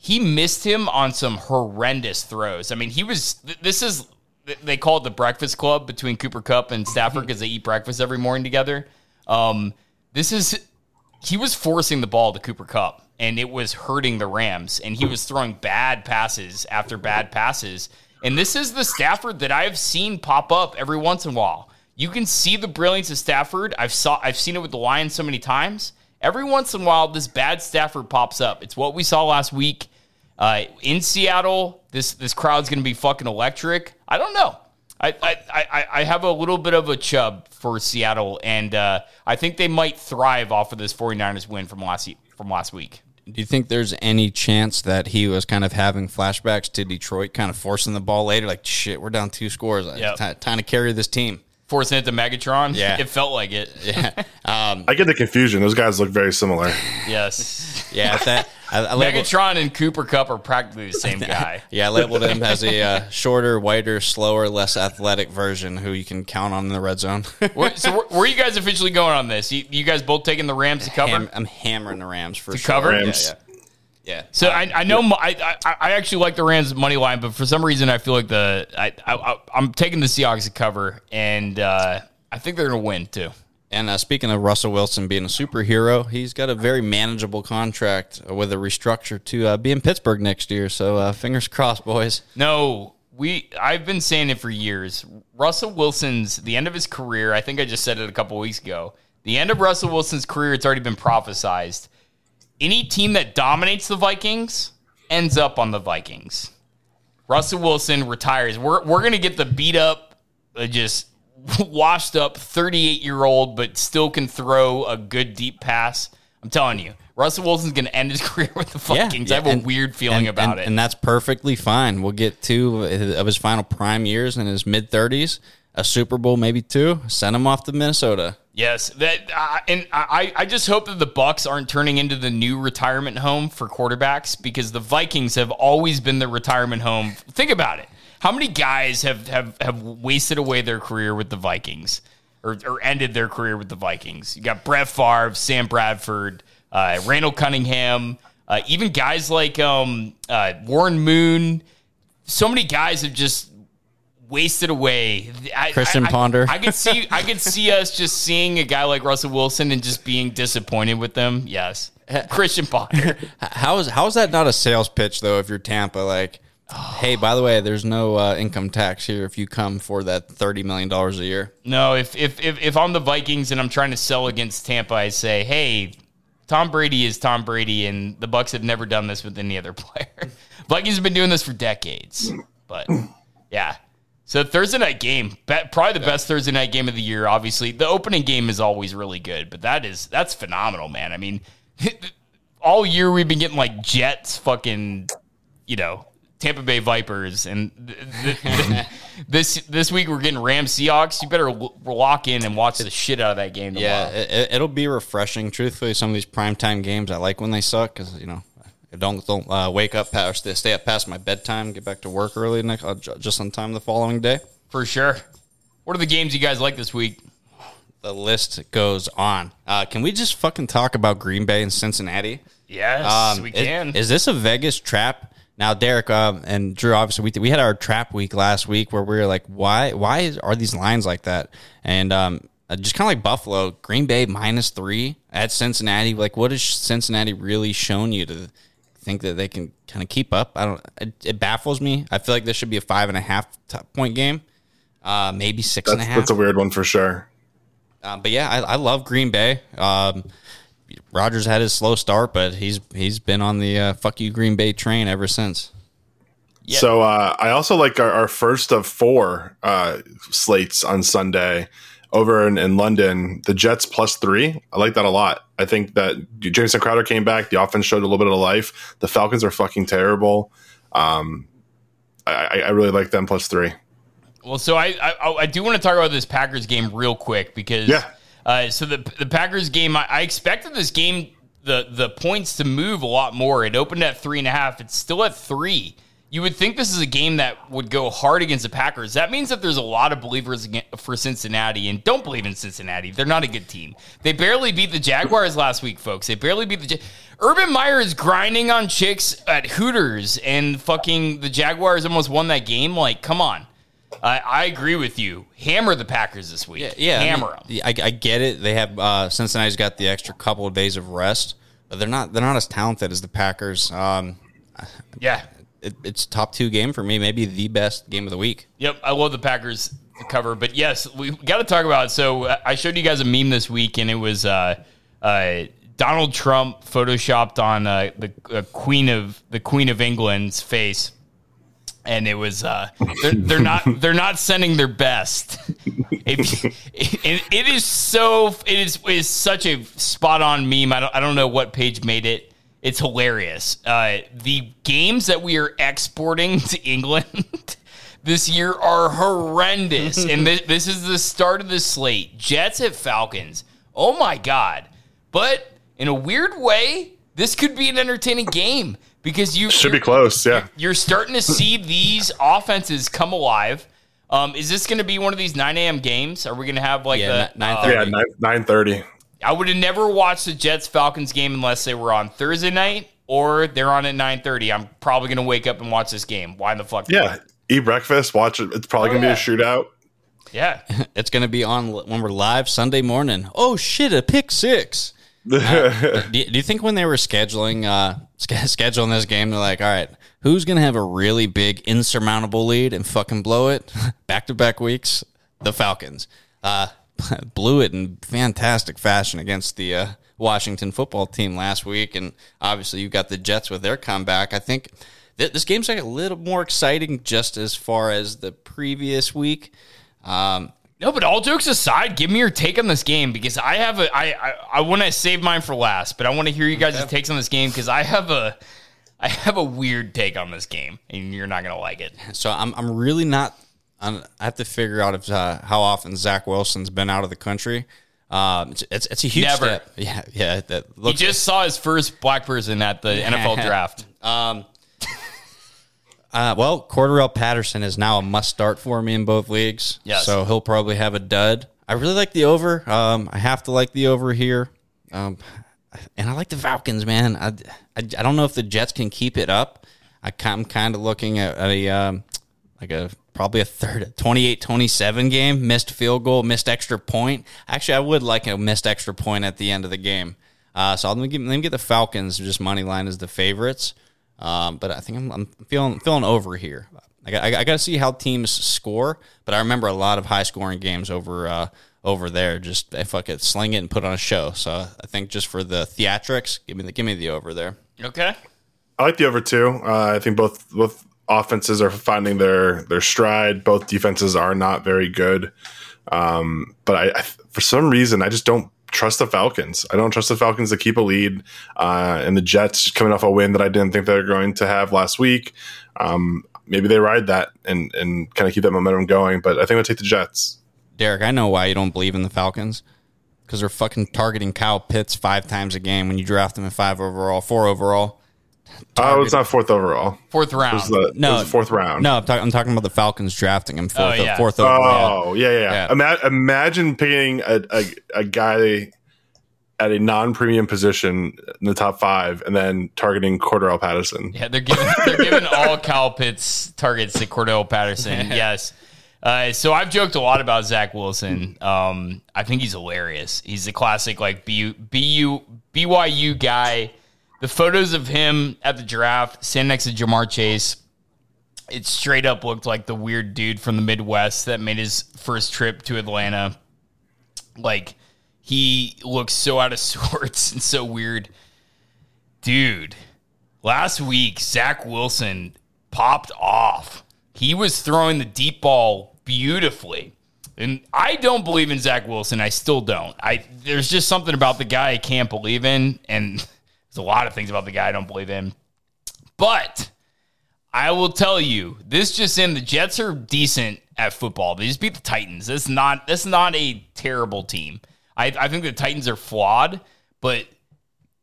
he missed him on some horrendous throws. I mean, he was. This is they call it the Breakfast Club between Cooper Kupp and Stafford because they eat breakfast every morning together. Um, this is he was forcing the ball to Cooper Kupp, and it was hurting the Rams, and he was throwing bad passes after bad passes. And this is the Stafford that I've seen pop up every once in a while. You can see the brilliance of Stafford. I've saw I've seen it with the Lions so many times. Every once in a while, this bad Stafford pops up. It's what we saw last week uh, in Seattle. This this crowd's going to be fucking electric. I don't know. I, I, I, I have a little bit of a chub for Seattle, and uh, I think they might thrive off of this 49ers win from last from last week. Do you think there's any chance that he was kind of having flashbacks to Detroit, kind of forcing the ball later? Like, shit, we're down two scores. Yep. Ti- time to carry this team. Forcing it to Megatron. Yeah. It felt like it. Yeah, um, I get the confusion. Those guys look very similar. Yes. yeah. That I, I labeled, Megatron and Cooper Kupp are practically the same guy. yeah, I labeled him as a uh, shorter, whiter, slower, less athletic version who you can count on in the red zone. Where, so where, where are you guys officially going on this? You, you guys both taking the Rams to cover? Ham- I'm hammering the Rams for To sure. cover? Rams. yeah. Yeah. So I, I know my, I, I I actually like the Rams money line, but for some reason I feel like the I, I I'm taking the Seahawks to cover, and uh, I think they're gonna win too. And uh, speaking of Russell Wilson being a superhero, he's got a very manageable contract with a restructure to uh, be in Pittsburgh next year. So uh, fingers crossed, boys. No, we I've been saying it for years. Russell Wilson's the end of his career. I think I just said it a couple weeks ago. The end of Russell Wilson's career. It's already been prophesized. Any team that dominates the Vikings ends up on the Vikings. Russell Wilson retires. We're we're gonna get the beat up, uh, just washed up, thirty eight year old, but still can throw a good deep pass. I'm telling you, Russell Wilson's going to end his career with the Yeah, Vikings. yeah, I have a and- weird feeling and- about and- it. and that's perfectly fine. We'll get two of his final prime years in his mid thirties, a Super Bowl, maybe two. Send him off to Minnesota. Yes, that uh, and I, I just hope that the Bucs aren't turning into the new retirement home for quarterbacks because the Vikings have always been the retirement home. Think about it. How many guys have have, have wasted away their career with the Vikings or, or ended their career with the Vikings? You got Brett Favre, Sam Bradford, uh, Randall Cunningham, uh, even guys like um, uh, Warren Moon. So many guys have just wasted away. I, Christian I- I- Ponder. I could see I could see us just seeing a guy like Russell Wilson and just being disappointed with them. Yes. Christian Ponder. How is how is that not a sales pitch though? If you're Tampa, like, hey, by the way, there's no uh, income tax here if you come for that thirty million dollars a year. No, if, if if if I'm the Vikings and I'm trying to sell against Tampa, I say, hey, Tom Brady is Tom Brady, and the Bucs have never done this with any other player. Vikings have been doing this for decades. But yeah. So Thursday night game, probably the best Thursday night game of the year. Obviously, the opening game is always really good, but that is that's phenomenal, man. I mean, all year we've been getting like Jets, fucking, you know, Tampa Bay Vipers, and th- th- this this week we're getting Rams Seahawks. You better l- lock in and watch the shit out of that game. Yeah, tomorrow. it, it'll be refreshing. Truthfully, some of these primetime games, I like when they suck because you know don't don't uh, wake up past stay, stay up past my bedtime, get back to work early next uh, ju- just on time the following day. for sure. What are the games you guys like this week? The list goes on. Uh, can we just fucking talk about Green Bay and Cincinnati? Yes, Um, we can. Is, this a Vegas trap? Now, Derek um, and Drew, obviously, we, we had our trap week last week where we were like, why why is, are these lines like that? And um, uh, just kind of like Buffalo, Green Bay minus three at Cincinnati. Like, what has Cincinnati really shown you to think that they can kind of keep up? I don't. It, it baffles me. I feel like this should be a five and a half t- point game, uh, maybe six and a That's half. that's a weird one for sure. Uh, but yeah, I, I love Green Bay. Um, Rodgers had his slow start, but he's he's been on the uh, fuck you Green Bay train ever since. Yeah. So uh, I also like our, our first of four uh, slates on Sunday over in, in London. The Jets plus three. I like that a lot. I think that Jameson Crowder came back. The offense showed a little bit of life. The Falcons are fucking terrible. Um, I, I really like them plus three. Well, so I I, I do want to talk about this Packers game real quick because Yeah. Uh, so the the Packers game, I, I expected this game the the points to move a lot more. It opened at three and a half. It's still at three. You would think this is a game that would go hard against the Packers. That means that there's a lot of believers for Cincinnati and don't believe in Cincinnati. They're not a good team. They barely beat the Jaguars last week, folks. They barely beat the. Ja- Urban Meyer is grinding on chicks at Hooters, and fucking the Jaguars almost won that game. Like, come on. I, I agree with you. Hammer the Packers this week. Yeah, I mean, hammer them. I, I get it. They have uh, Cincinnati's got the extra couple of days of rest, but they're not they're not as talented as the Packers. Um, Yeah. It, it's top two game for me, maybe the best game of the week. Yep, I love the Packers cover, but yes, we got to talk about. So uh, I showed you guys a meme this week, and it was uh, uh, Donald Trump photoshopped on uh, the uh, Queen of the Queen of England's face, and it was uh, they're, they're not they're not sending their best. If, it, it is so it is it is such a spot on meme. I don't I don't know what page made it. It's hilarious. Uh, the games that we are exporting to England this year are horrendous. and this, this is the start of the slate. Jets at Falcons. Oh my God. But in a weird way, this could be an entertaining game because you Should be close. Yeah. You're starting to see these offenses come alive. Um, is this going to be one of these 9 a.m. games? Are we going to have like Yeah, the ni- 9:30. uh, Yeah. Nine nine thirty. I would have never watched the Jets Falcons game unless they were on Thursday night or they're on at 9:30. I'm probably going to wake up and watch this game. Why the fuck? Yeah. Eat breakfast. Watch it. It's probably Oh, gonna yeah. be a shootout. Yeah. It's going to be on when we're live Sunday morning. Oh shit, a pick six. Uh, do, you, think when they were scheduling uh, scheduling this game, they're like, all right, who's going to have a really big insurmountable lead and fucking blow it back to back weeks? The Falcons uh, blew it in fantastic fashion against the uh, Washington football team last week, and obviously you got the Jets with their comeback. I think th- this game's like a little more exciting just as far as the previous week. Um, No, but all jokes aside, give me your take on this game because I have a I I, I want to save mine for last, but I want to hear you guys' takes on this game because I have a I have a weird take on this game, and you're not gonna like it. So I'm I'm really not. I'm, have to figure out if uh, how often Zach Wilson's been out of the country. Um, it's, it's it's a huge Never. step. Yeah, yeah. That He looks just saw his first black person at the NFL draft. Uh, well, Cordarrelle Patterson is now a must start for me in both leagues. Yes. So he'll probably have a dud. I really like the over. Um, I have to like the over here. Um, and I like the Falcons, man. I, I, I don't know if the Jets can keep it up. I, I'm kind of looking at a, um, like a, probably a third, 28 27 game, missed field goal, missed extra point. Actually, I would like a missed extra point at the end of the game. Uh, so let me, get, let me get the Falcons, just money line as the favorites. Um, but I think I'm, I'm feeling feeling over here. I got, I got to see how teams score, but I remember a lot of high scoring games over uh, over there. Just if I could sling it and put on a show. So I think just for the theatrics, give me the give me the over there. Okay. I like the over two. Uh, I think both both offenses are finding their their stride. Both defenses are not very good, um, but I, I for some reason I just don't trust the Falcons. I don't trust the Falcons to keep a lead, uh, and the Jets coming off a win that I didn't think they were going to have last week. Um, maybe they ride that and and kind of keep that momentum going. But I think I'll take the Jets. Derek, I know why you don't believe in the Falcons because they're fucking targeting Kyle Pitts five times a game when you draft him at five overall, four overall. Oh, it's not fourth overall. Fourth It round. was the, No. it was fourth round. No, I'm, talk- I'm talking about the Falcons drafting him fourth, Oh, yeah. fourth overall. Oh, yeah, yeah. yeah. Yeah. Ima- imagine picking a, a, a guy at a non-premium position in the top five, and then targeting Cordarrelle Patterson. Yeah, they're giving they're giving all Kyle Pitts targets to Cordarrelle Patterson. Yes. Uh, so I've joked a lot about Zach Wilson. Um, I think he's hilarious. He's a classic like BU, BU BYU guy. The photos of him at the draft, standing next to Ja'Marr Chase, it straight up looked like the weird dude from the Midwest that made his first trip to Atlanta. Like he looks so out of sorts and so weird. Dude, last week Zach Wilson popped off. He was throwing the deep ball beautifully. And I don't believe in Zach Wilson. I still don't. I there's just something about the guy I can't believe in, and there's a lot of things about the guy I don't believe in. But I will tell you, this just in: the Jets are decent at football. They just beat the Titans. That's not that's not a terrible team. I, I think the Titans are flawed, but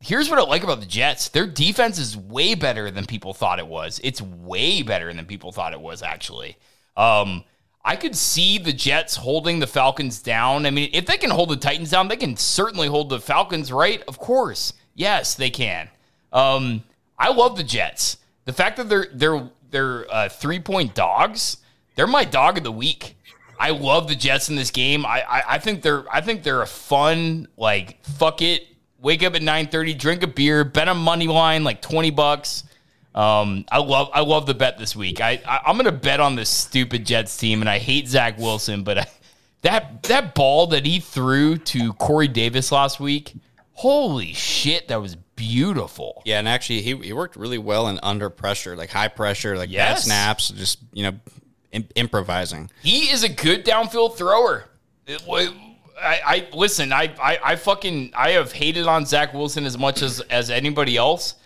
here's what I like about the Jets: their defense is way better than people thought it was. It's way better than people thought it was. Actually, um, I could see the Jets holding the Falcons down. I mean, if they can hold the Titans down, they can certainly hold the Falcons, right? Of course, yes, they can. Um, I love the Jets. The fact that they're they're they're uh, three point dogs, they're my dog of the week. I love the Jets in this game. I, I I think they're I think they're a fun like fuck it. Wake up at nine thirty, drink a beer, bet a money line like twenty bucks. Um, I love I love the bet this week. I, I I'm gonna bet on this stupid Jets team, and I hate Zach Wilson, but I, that that ball that he threw to Corey Davis last week, holy shit, that was beautiful. Yeah, and actually, he, he worked really well in under pressure, like high pressure, like bad snaps, just you know, im- improvising. He is a good downfield thrower. It- wa- I, I listen. I, I I fucking I have hated on Zach Wilson as much as as anybody else.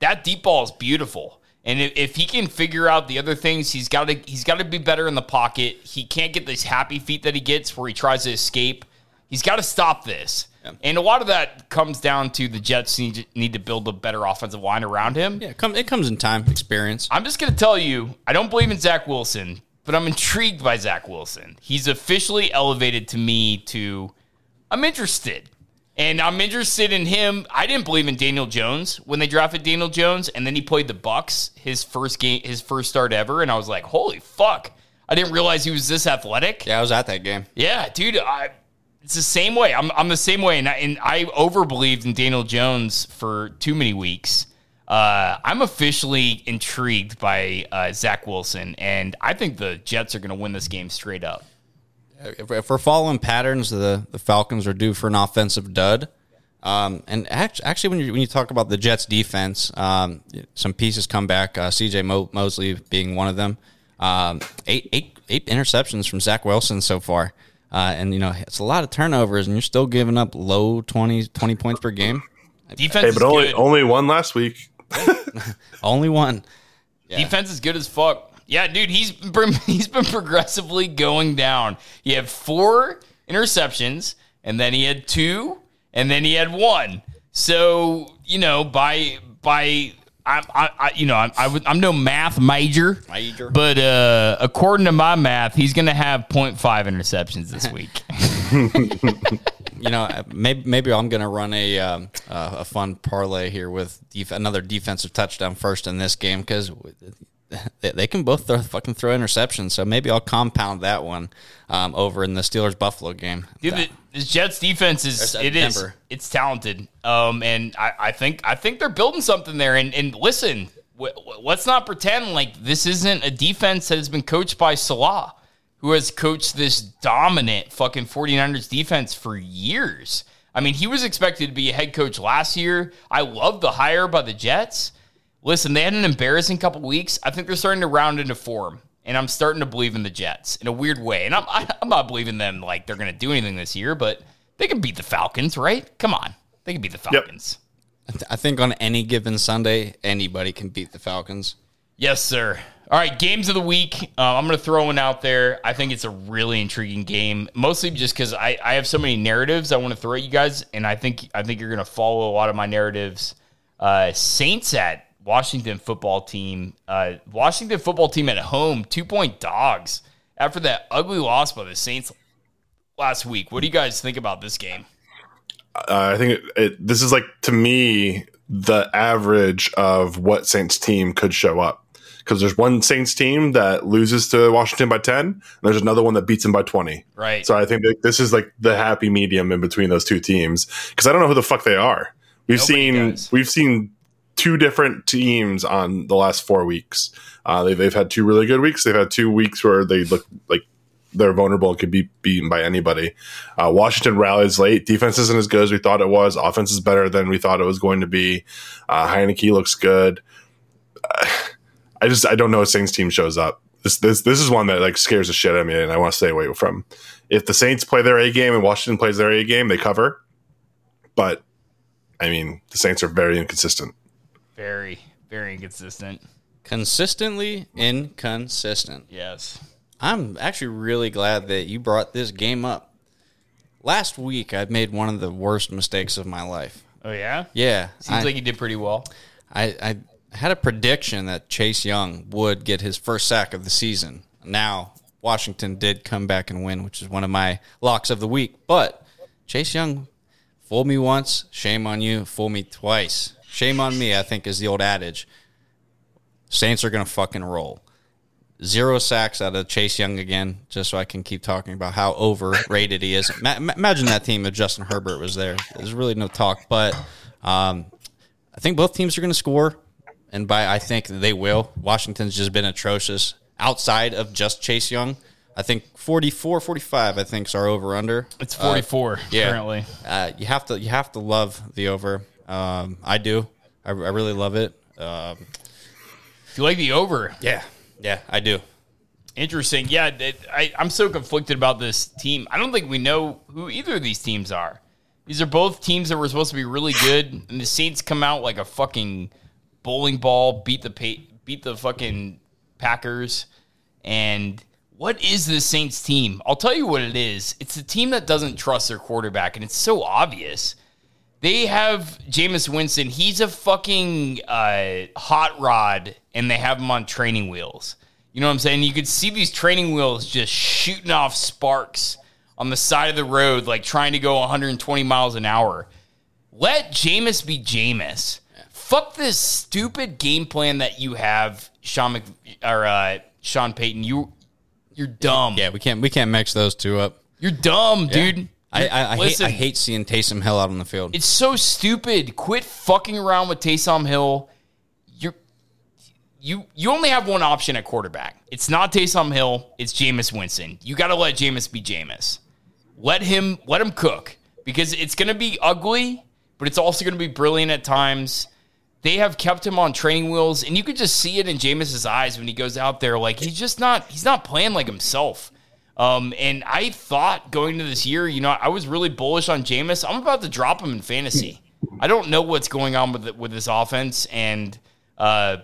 That deep ball is beautiful, and if, if he can figure out the other things, he's got to he's got to be better in the pocket. He can't get these happy feet that he gets where he tries to escape. He's got to stop this. And a lot of that comes down to the Jets need to, need to build a better offensive line around him. Yeah, it, come, it comes in time, experience. I'm just going to tell you, I don't believe in Zach Wilson, but I'm intrigued by Zach Wilson. He's officially elevated to me to I'm interested. And I'm interested in him. I didn't believe in Daniel Jones when they drafted Daniel Jones, and then he played the Bucs his first game, his first start ever, and I was like, "Holy fuck!" I didn't realize he was this athletic. Yeah, I was at that game. Yeah, dude, I, it's the same way. I'm, I'm the same way, and I, and I overbelieved in Daniel Jones for too many weeks. Uh, I'm officially intrigued by uh, Zach Wilson, and I think the Jets are going to win this game straight up. If, if we're following patterns, the the Falcons are due for an offensive dud. Um, and act- actually, when you when you talk about the Jets defense, um, some pieces come back. Uh, C.J. Mo- Mosley being one of them. Um, eight eight eight interceptions from Zach Wilson so far. Uh, and you know it's a lot of turnovers, and you're still giving up low 20, 20 points per game. Defense Hey, is but only good. only one last week. Only one. Defense is good as fuck. Yeah, dude, he's been, he's been progressively going down. He had four interceptions, and then he had two, and then he had one. So you know, by by, I, I, I you know, I'm I, would- I'm no math major, Major. but uh, according to my math, he's gonna have 0.5 interceptions this week. you know, maybe maybe I'm gonna run a um, uh, a fun parlay here with def- another defensive touchdown first in this game because they, they can both throw, fucking throw interceptions. So maybe I'll compound that one um, over in the Steelers Buffalo game. Dude, the, the Jets defense is it is, it's talented. Um, and I, I think I think they're building something there. And and listen, w- w- let's not pretend like this isn't a defense that has been coached by Saleh, who has coached this dominant fucking 49ers defense for years. I mean, he was expected to be a head coach last year. I love the hire by the Jets. Listen, they had an embarrassing couple weeks. I think they're starting to round into form, and I'm starting to believe in the Jets in a weird way. And I'm I, I'm not believing them like they're going to do anything this year, but they can beat the Falcons, right? Come on, they can beat the Falcons. I th- I think on any given Sunday, anybody can beat the Falcons. Yes, sir. All right, games of the week. Uh, I'm going to throw one out there. I think it's a really intriguing game, mostly just because I, I have so many narratives I want to throw at you guys, and I think I think you're going to follow a lot of my narratives. Uh, Saints at Washington football team. Uh, Washington football team at home, two point dogs after that ugly loss by the Saints last week. What do you guys think about this game? Uh, I think it, it, this is like to me the average of what Saints team could show up. Because there's one Saints team that loses to Washington by ten, and there's another one that beats them by twenty. Right. So I think this is like the happy medium in between those two teams. Because I don't know who the fuck they are. We've Nobody seen does. we've seen two different teams on the last four weeks. Uh, they've, they've had two really good weeks. They've had two weeks where they look like they're vulnerable and could be beaten by anybody. Uh, Washington rallies late. Defense isn't as good as we thought it was. Offense is better than we thought it was going to be. Uh, Heinicke looks good. I just I don't know if Saints team shows up. This this this is one that like scares the shit out of me, and I want to stay away from. If the Saints play their A game and Washington plays their A game, they cover. But I mean, the Saints are very inconsistent. Very, very inconsistent. Consistently inconsistent. Yes. I'm actually really glad that you brought this game up. Last week, I made one of the worst mistakes of my life. Oh yeah. Yeah, Seems I, like you did pretty well. I, I had a prediction that Chase Young would get his first sack of the season. Now, Washington did come back and win, which is one of my locks of the week. But Chase Young fooled me once, shame on you. Fool me twice, shame on me. I think is the old adage. Saints are gonna fucking roll. Zero sacks out of Chase Young again, just so I can keep talking about how overrated he is. Ma- ma- imagine that team if Justin Herbert was there. There's really no talk, but um, I think both teams are going to score, and by I think they will. Washington's just been atrocious outside of just Chase Young. I think 44, 45, I think, is our over under. It's 44 yeah. currently. Uh, you have to you have to love the over. Um, I do. I, I really love it. Um, you like the over, yeah, yeah, I do. interesting. Yeah, it, I, I'm so conflicted about this team. I don't think we know who either of these teams are. These are both teams that were supposed to be really good, and the Saints come out like a fucking bowling ball, beat the pa- beat the fucking Packers. And what is the Saints team? I'll tell you what it is. It's a team that doesn't trust their quarterback, and it's so obvious. They have Jameis Winston. He's a fucking uh, hot rod, and they have him on training wheels. You know what I'm saying? You could see these training wheels just shooting off sparks on the side of the road, like trying to go 120 miles an hour. Let Jameis be Jameis. Fuck this stupid game plan that you have, Sean Mc, or uh, Sean Payton. You, you're dumb. Yeah, we can't we can't mix those two up. You're dumb, dude. I I, I, hate, I hate seeing Taysom Hill out on the field. It's so stupid. Quit fucking around with Taysom Hill. You're you you only have one option at quarterback. It's not Taysom Hill. It's Jameis Winston. You got to let Jameis be Jameis. Let him let him cook because it's going to be ugly, but it's also going to be brilliant at times. They have kept him on training wheels, and you could just see it in Jameis's eyes when he goes out there. Like he's just not he's not playing like himself. Um, and I thought going into this year, you know, I was really bullish on Jameis. I'm about to drop him in fantasy. I don't know what's going on with it, with this offense, and uh,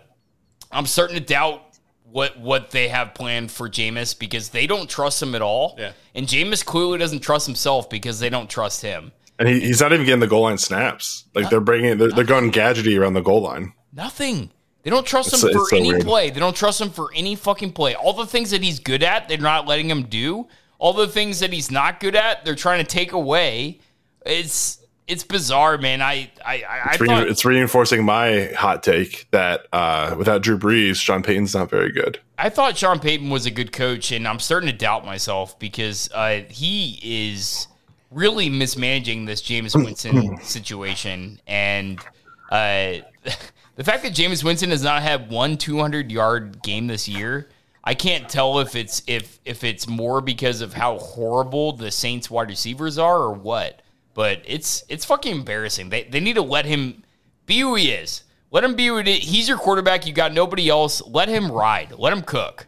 I'm starting to doubt what what they have planned for Jameis because they don't trust him at all. Yeah. And Jameis clearly doesn't trust himself because they don't trust him. And he, he's not even getting the goal line snaps. Like they're bringing, they're, they're going gadgety around the goal line. Nothing. They don't trust It's him so- for so any weird. play. They don't trust him for any fucking play. All the things that he's good at, they're not letting him do. All the things that he's not good at, they're trying to take away. It's it's bizarre, man. I I I, It's, re- it's reinforcing my hot take that uh, without Drew Brees, Sean Payton's not very good. I thought Sean Payton was a good coach, and I'm starting to doubt myself because uh, he is really mismanaging this Jameis Winston situation. And uh, the fact that Jameis Winston has not had one 200 yard game this year, I can't tell if it's if if it's more because of how horrible the Saints wide receivers are or what. But it's it's fucking embarrassing. They they need to let him be who he is. Let him be who he is. He's your quarterback. You got nobody else. Let him ride. Let him cook.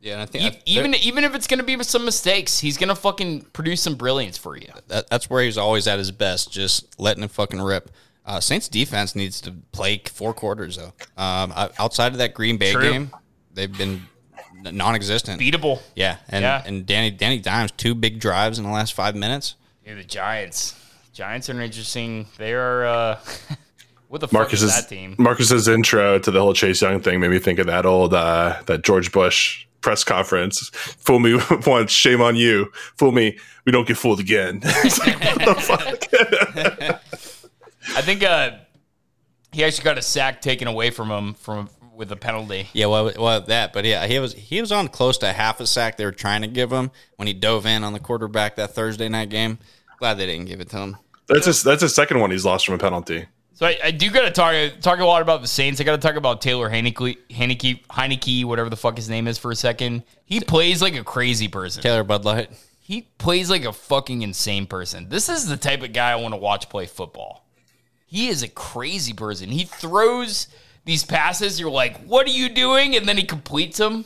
Yeah, and I think E- I- even even if it's going to be with some mistakes, he's going to fucking produce some brilliance for you. that, that's where he's always at his best, just letting him fucking rip. Uh, Saints defense needs to play four quarters though. Um, outside of that Green Bay True. game, they've been n- non-existent. Beatable. Yeah, and Yeah. and Danny Danny Dimes two big drives in the last five minutes. Yeah, the Giants. Giants are interesting. They are. uh What the fuck Marcus's is that team? Marcus's intro to the whole Chase Young thing made me think of that old uh, that George Bush press conference. Fool me once, shame on you. Fool me, we don't get fooled again. It's like, what the fuck? I think uh he actually got a sack taken away from him from with a penalty. Yeah, well, well, that, but yeah, he was he was on close to half a sack they were trying to give him when he dove in on the quarterback that Thursday night game. Glad they didn't give it to him. That's his, that's his second one he's lost from a penalty. So I, I do got to talk talk a lot about the Saints. I got to talk about Taylor Heinicke, Heinicke, Heinicke, whatever the fuck his name is, for a second. He plays like a crazy person. Taylor Bud Light. He plays like a fucking insane person. This is the type of guy I want to watch play football. He is a crazy person. He throws these passes. You're like, what are you doing? And then he completes them.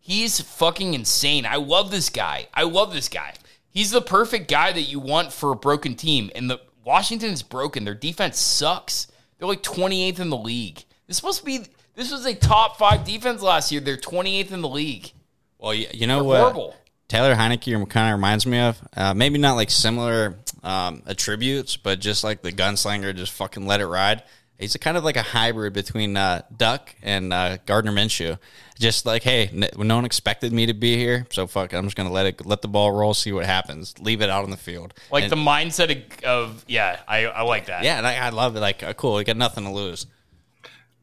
He's fucking insane. I love this guy. I love this guy. He's the perfect guy that you want for a broken team. And the Washington is broken. Their defense sucks. They're like 28th in the league. This supposed to be. This was a top five defense last year. They're 28th in the league. Well, you, you know what? horrible. Taylor Heinicke kind of reminds me of uh, maybe not like similar um, attributes, but just like the gunslinger, just fucking let it ride. He's a kind of like a hybrid between uh, Duck and uh, Gardner Minshew. Just like, hey, no one expected me to be here, so fuck, it, I'm just gonna let it let the ball roll, see what happens, leave it out on the field. Like And- the mindset of, of yeah, I, I like that. yeah, and I, I love it. Like, uh, cool, we got nothing to lose.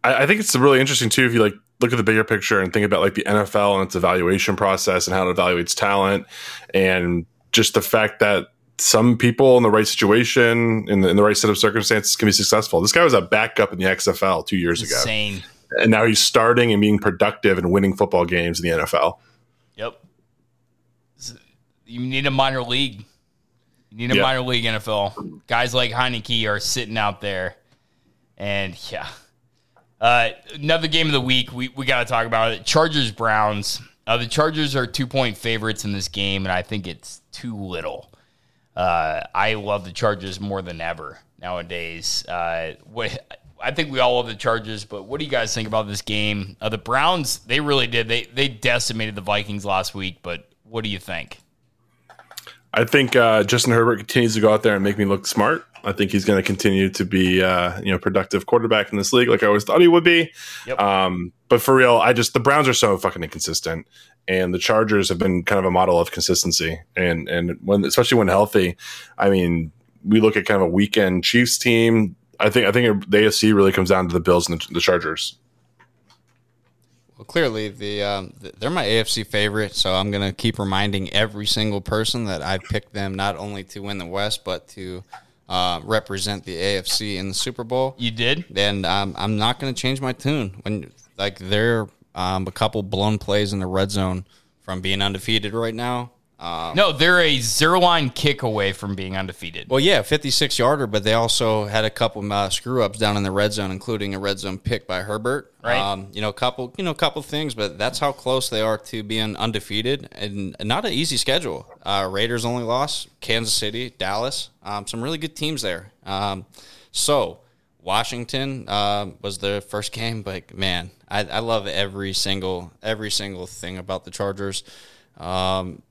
I, I think it's really interesting too if you like look at the bigger picture and think about like the NFL and its evaluation process and how it evaluates talent and just the fact that some people in the right situation in the, in the right set of circumstances can be successful. This guy was a backup in the XFL two years ago, Insane. and now he's starting and being productive and winning football games in the NFL. Yep. You need a minor league. You need a Yeah. minor league NFL. Guys like Heinicke are sitting out there. And yeah. Uh, another game of the week. We, we got to talk about it. Chargers Browns. Uh, the Chargers are two point favorites in this game, and I think it's too little. Uh, I love the Chargers more than ever nowadays. Uh, what I think we all love the Chargers, but what do you guys think about this game? Uh, the Browns, they really did. They they decimated the Vikings last week, but what do you think? I think uh, Justin Herbert continues to go out there and make me look smart. I think he's going to continue to be, uh, you know, productive quarterback in this league, like I always thought he would be. Yep. Um, but for real, I just the Browns are so fucking inconsistent, and the Chargers have been kind of a model of consistency. And and when especially when healthy, I mean, we look at kind of a weekend Chiefs team. I think I think the AFC really comes down to the Bills and the, the Chargers. Well, clearly, the um, they're my AFC favorite, so I'm gonna keep reminding every single person that I picked them not only to win the West but to uh, represent the AFC in the Super Bowl. You did? And um, I'm not gonna change my tune when like they're um, a couple blown plays in the red zone from being undefeated right now. No, they're a zero line kick away from being undefeated. Well, yeah, 56 yarder, but they also had a couple uh, screw ups down in the red zone, including a red zone pick by Herbert. Right. Um, you know, a couple, you know, couple things, but that's how close they are to being undefeated and not an easy schedule. Uh, Raiders only lost Kansas City, Dallas, um, some really good teams there. Um, so Washington uh, was the first game, but man, I, I love every single every single thing about the Chargers. Um,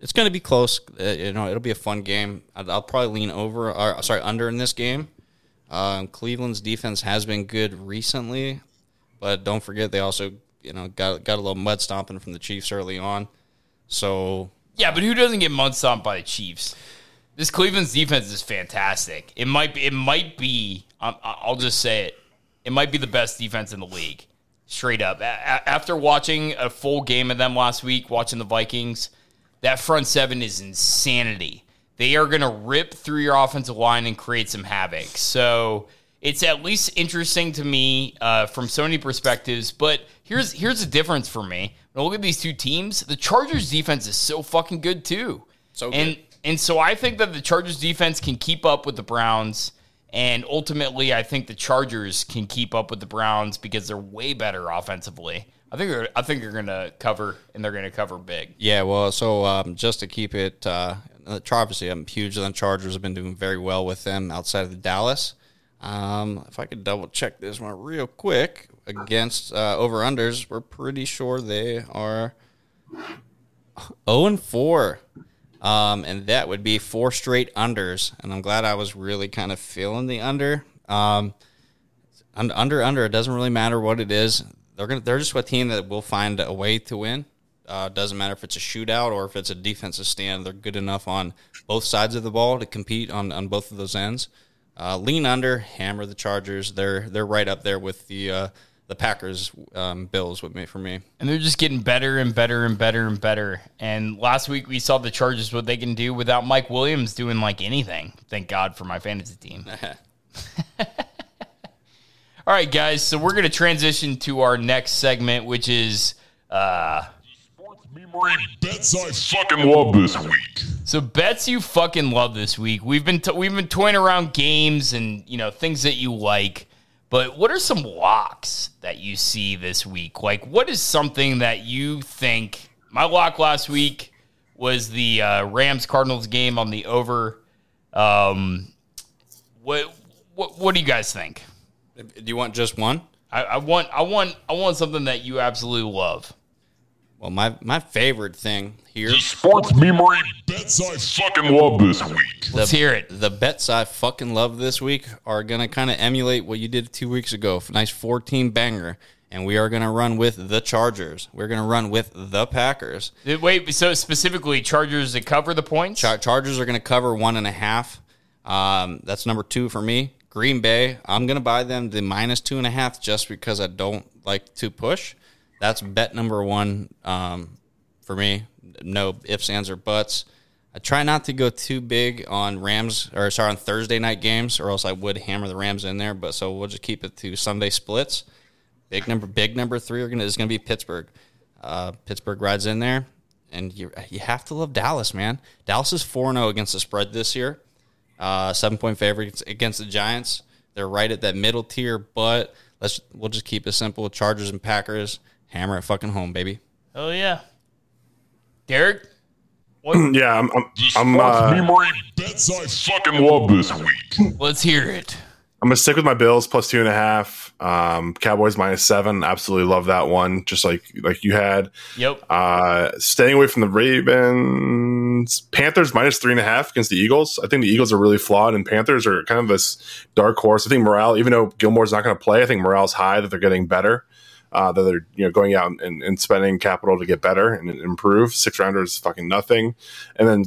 it's going to be close. Uh, you know, it'll be a fun game. I'll, I'll probably lean over, or sorry, under in this game. Um, Cleveland's defense has been good recently, but don't forget they also you know got got a little mud stomping from the Chiefs early on. So Yeah, but who doesn't get mud stomped by the Chiefs? This Cleveland's defense is fantastic. It might be. It might be. Um, I'll just say it. It might be the best defense in the league, straight up. A- after watching a full game of them last week, watching the Vikings, that front seven is insanity. They are going to rip through your offensive line and create some havoc. So it's at least interesting to me uh, from so many perspectives. But here's here's the difference for me. When I look at these two teams, the Chargers defense is so fucking good too. So and and so I think that the Chargers defense can keep up with the Browns. And ultimately, I think the Chargers can keep up with the Browns because they're way better offensively. I think they're, I think they're going to cover, and they're going to cover big. Yeah, well, so um, just to keep it, uh, obviously I'm huge on the Chargers. Have been doing very well with them outside of the Dallas. Um, if I could double check this one real quick against uh, over unders, we're pretty sure they are zero and four, um, and that would be four straight unders. And I'm glad I was really kind of feeling the under. Um, un- under under it doesn't really matter what it is. They're gonna they're just a team that will find a way to win. Uh, doesn't matter if it's a shootout or if it's a defensive stand. They're good enough on both sides of the ball to compete on, on both of those ends. Uh, lean under, hammer the Chargers. They're they're right up there with the uh, the Packers um, Bills with me for me. And they're just getting better and better and better and better. And last week we saw the Chargers what they can do without Mike Williams doing like anything. Thank God for my fantasy team. All right, guys. So we're going to transition to our next segment, which is uh, Sports memory bets I fucking love this week. so bets you fucking love this week. We've been t- we've been toying around games and you know things that you like, but what are some locks that you see this week? Like, what is something that you think? My lock last week was the uh, Rams Cardinals game on the over. Um, what what what do you guys think? Do you want just one? I, I want I want I want something that you absolutely love. Well, my my favorite thing here, Sports memory bets I fucking love this week. Let's hear it. the bets I fucking love this week are gonna kind of emulate what you did two weeks ago. Nice fourteen banger, and we are gonna run with the Chargers. We're gonna run with the Packers. Wait, so specifically Chargers to cover the points? Char- Chargers are gonna cover one and a half. Um, that's number two for me. Green Bay, I'm gonna buy them the minus two and a half just because I don't like to push. That's bet number one um, for me. No ifs, ands, or buts. I try not to go too big on Rams or sorry on Thursday night games, or else I would hammer the Rams in there. But so we'll just keep it to Sunday splits. Big number, big number three gonna is gonna be Pittsburgh. Uh, Pittsburgh rides in there, and you you have to love Dallas, man. Dallas is four zero against the spread this year. Uh, seven point favorites against the Giants. They're right at that middle tier, but let's we'll just keep it simple. Chargers and Packers, hammer it fucking home, baby. Oh yeah, Derek. Yeah, I'm. I'm, I'm, uh, memory bets I fucking love this week. Let's hear it. I'm gonna stick with my Bills plus two and a half. Um, Cowboys minus seven. Absolutely love that one. Just like like you had. Yep. Uh, staying away from the Ravens. Panthers minus three and a half against the Eagles. I think the Eagles are really flawed, and Panthers are kind of this dark horse. I think morale, even though Gilmore's not going to play, I think morale's high that they're getting better. Uh, that they're you know going out and, and spending capital to get better and improve. Six rounders, fucking nothing. And then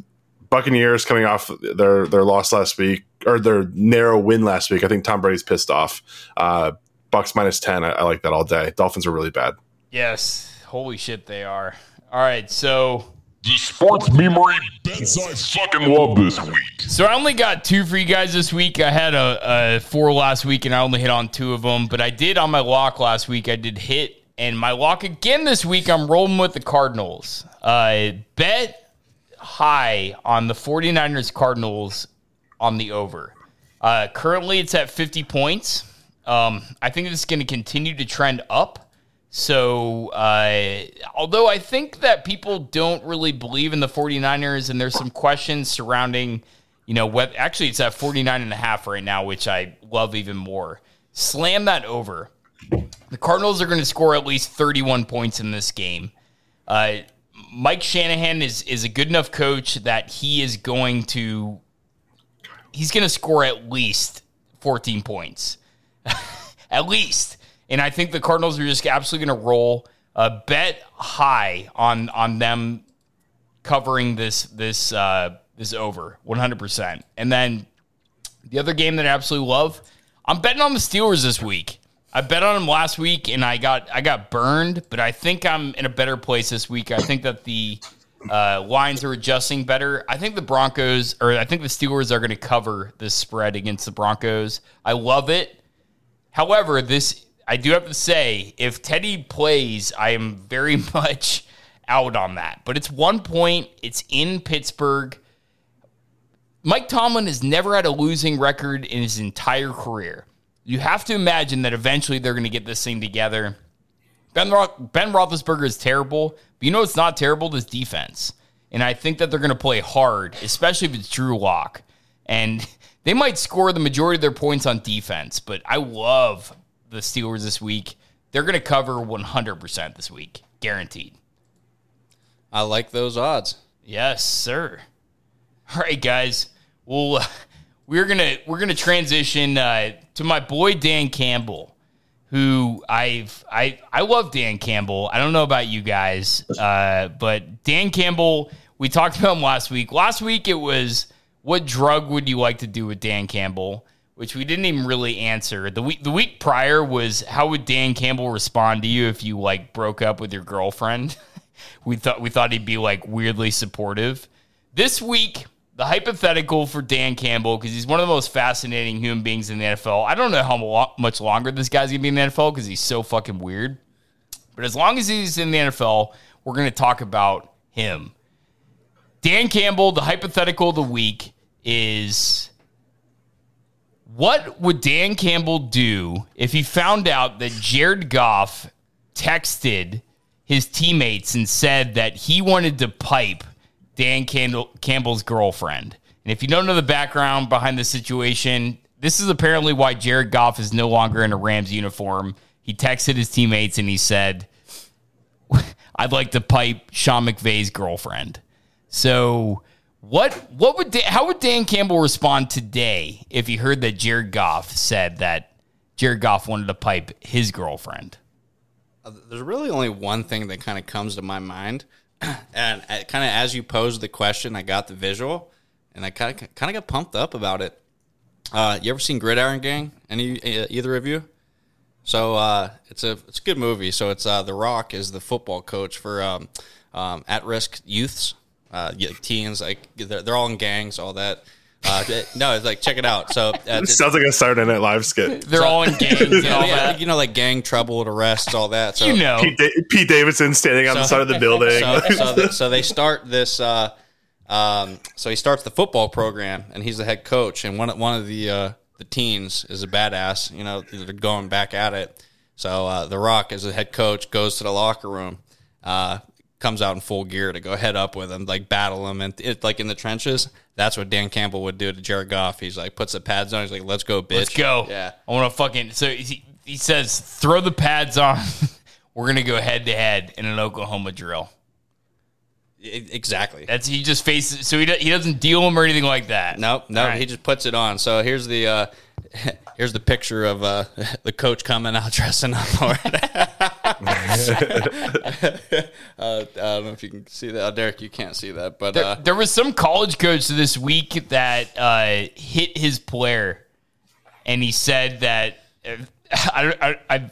Buccaneers coming off their their loss last week or their narrow win last week. I think Tom Brady's pissed off. Uh, Bucs minus ten. I, I like that all day. Dolphins are really bad. Yes. Holy shit, they are. All right, so The sports memory bets I fucking love this week. so I only got two for you guys this week. I had a, a four last week, and I only hit on two of them. But I did on my lock last week. I did hit, and my lock again this week. I'm rolling with the Cardinals. Uh, bet high on the 49ers Cardinals on the over. Uh, currently, it's at 50 points. Um, I think it's going to continue to trend up. So, uh, although I think that people don't really believe in the 49ers, and there's some questions surrounding, you know, what actually it's at 49 and a half right now, which I love even more. Slam that over. The Cardinals are going to score at least 31 points in this game. Uh, Mike Shanahan is is a good enough coach that he is going to he's going to score at least 14 points. at least. And I think the Cardinals are just absolutely going to roll a bet high on on them covering this this uh this over 100%. And then the other game that I absolutely love, I'm betting on the Steelers this week. I bet on them last week and I got I got burned, but I think I'm in a better place this week. I think that the uh, lines are adjusting better. I think the Broncos or I think the Steelers are going to cover this spread against the Broncos. I love it. However, this I do have to say, if Teddy plays, I am very much out on that. But it's one point. It's in Pittsburgh. Mike Tomlin has never had a losing record in his entire career. You have to imagine that eventually they're going to get this thing together. Ben, Roth- ben Roethlisberger is terrible, but you know it's not terrible? This defense. And I think that they're going to play hard, especially if it's Drew Lock. And they might score the majority of their points on defense, but I love the Steelers this week. They're going to cover 100% this week, guaranteed. I like those odds. Yes, sir. All right, guys. Well, uh, we're gonna we're gonna transition uh, to my boy Dan Campbell, who I've I I love Dan Campbell. I don't know about you guys, uh, but Dan Campbell. We talked about him last week. Last week it was what drug would you like to do with Dan Campbell, which we didn't even really answer. The week the week prior was how would Dan Campbell respond to you if you like broke up with your girlfriend? we thought we thought he'd be like weirdly supportive. This week, the hypothetical for Dan Campbell because he's one of the most fascinating human beings in the NFL. I don't know how much longer this guy's gonna be in the NFL because he's so fucking weird. But as long as he's in the NFL, we're gonna talk about him. Dan Campbell, the hypothetical of the week is what would Dan Campbell do if he found out that Jared Goff texted his teammates and said that he wanted to pipe Dan Campbell, Campbell's girlfriend? And if you don't know the background behind the situation, this is apparently why Jared Goff is no longer in a Rams uniform. He texted his teammates and he said, I'd like to pipe Sean McVay's girlfriend. So what what would Dan, how would Dan Campbell respond today if he heard that Jared Goff said that Jared Goff wanted to pipe his girlfriend? Uh, There's really only one thing that kind of comes to my mind, and kind of as you posed the question, I got the visual, and I kind of kind of got pumped up about it. Uh, you ever seen Gridiron Gang? Any uh, either of you? So uh, it's a it's a good movie. So it's uh, The Rock is the football coach for um, um, at risk youths, uh, teens. Like they're, they're all in gangs, all that. Uh, no, it's like check it out. So uh, It sounds like a Saturday Night Live skit. They're all in gangs and all yeah, that. you know, like gang trouble, arrests, all that. So You know, Pete, da- Pete Davidson standing on the side of the building. so, so, th- so they start this. Uh, um, so he starts the football program, and he's the head coach. And one of- one of the uh, the teens is a badass. You know, they're going back at it. So uh, the Rock, as the head coach, goes to the locker room, uh, comes out in full gear to go head up with him, like battle him, and it like in the trenches. That's what Dan Campbell would do to Jared Goff. He's like puts the pads on. He's like, "Let's go, bitch. let's go. Yeah. I want to fucking. So he, he says, throw the pads on. We're gonna go head to head in an Oklahoma drill. Exactly. That's he just faces. So he do, he doesn't deal him or anything like that. Nope, no, All right. he just puts it on. So here's the uh, here's the picture of uh, the coach coming out dressing up for it. uh, I don't know if you can see that, oh, Derek. You can't see that, but There, uh, there was some college coach this week that uh, hit his player, and he said that I, I, I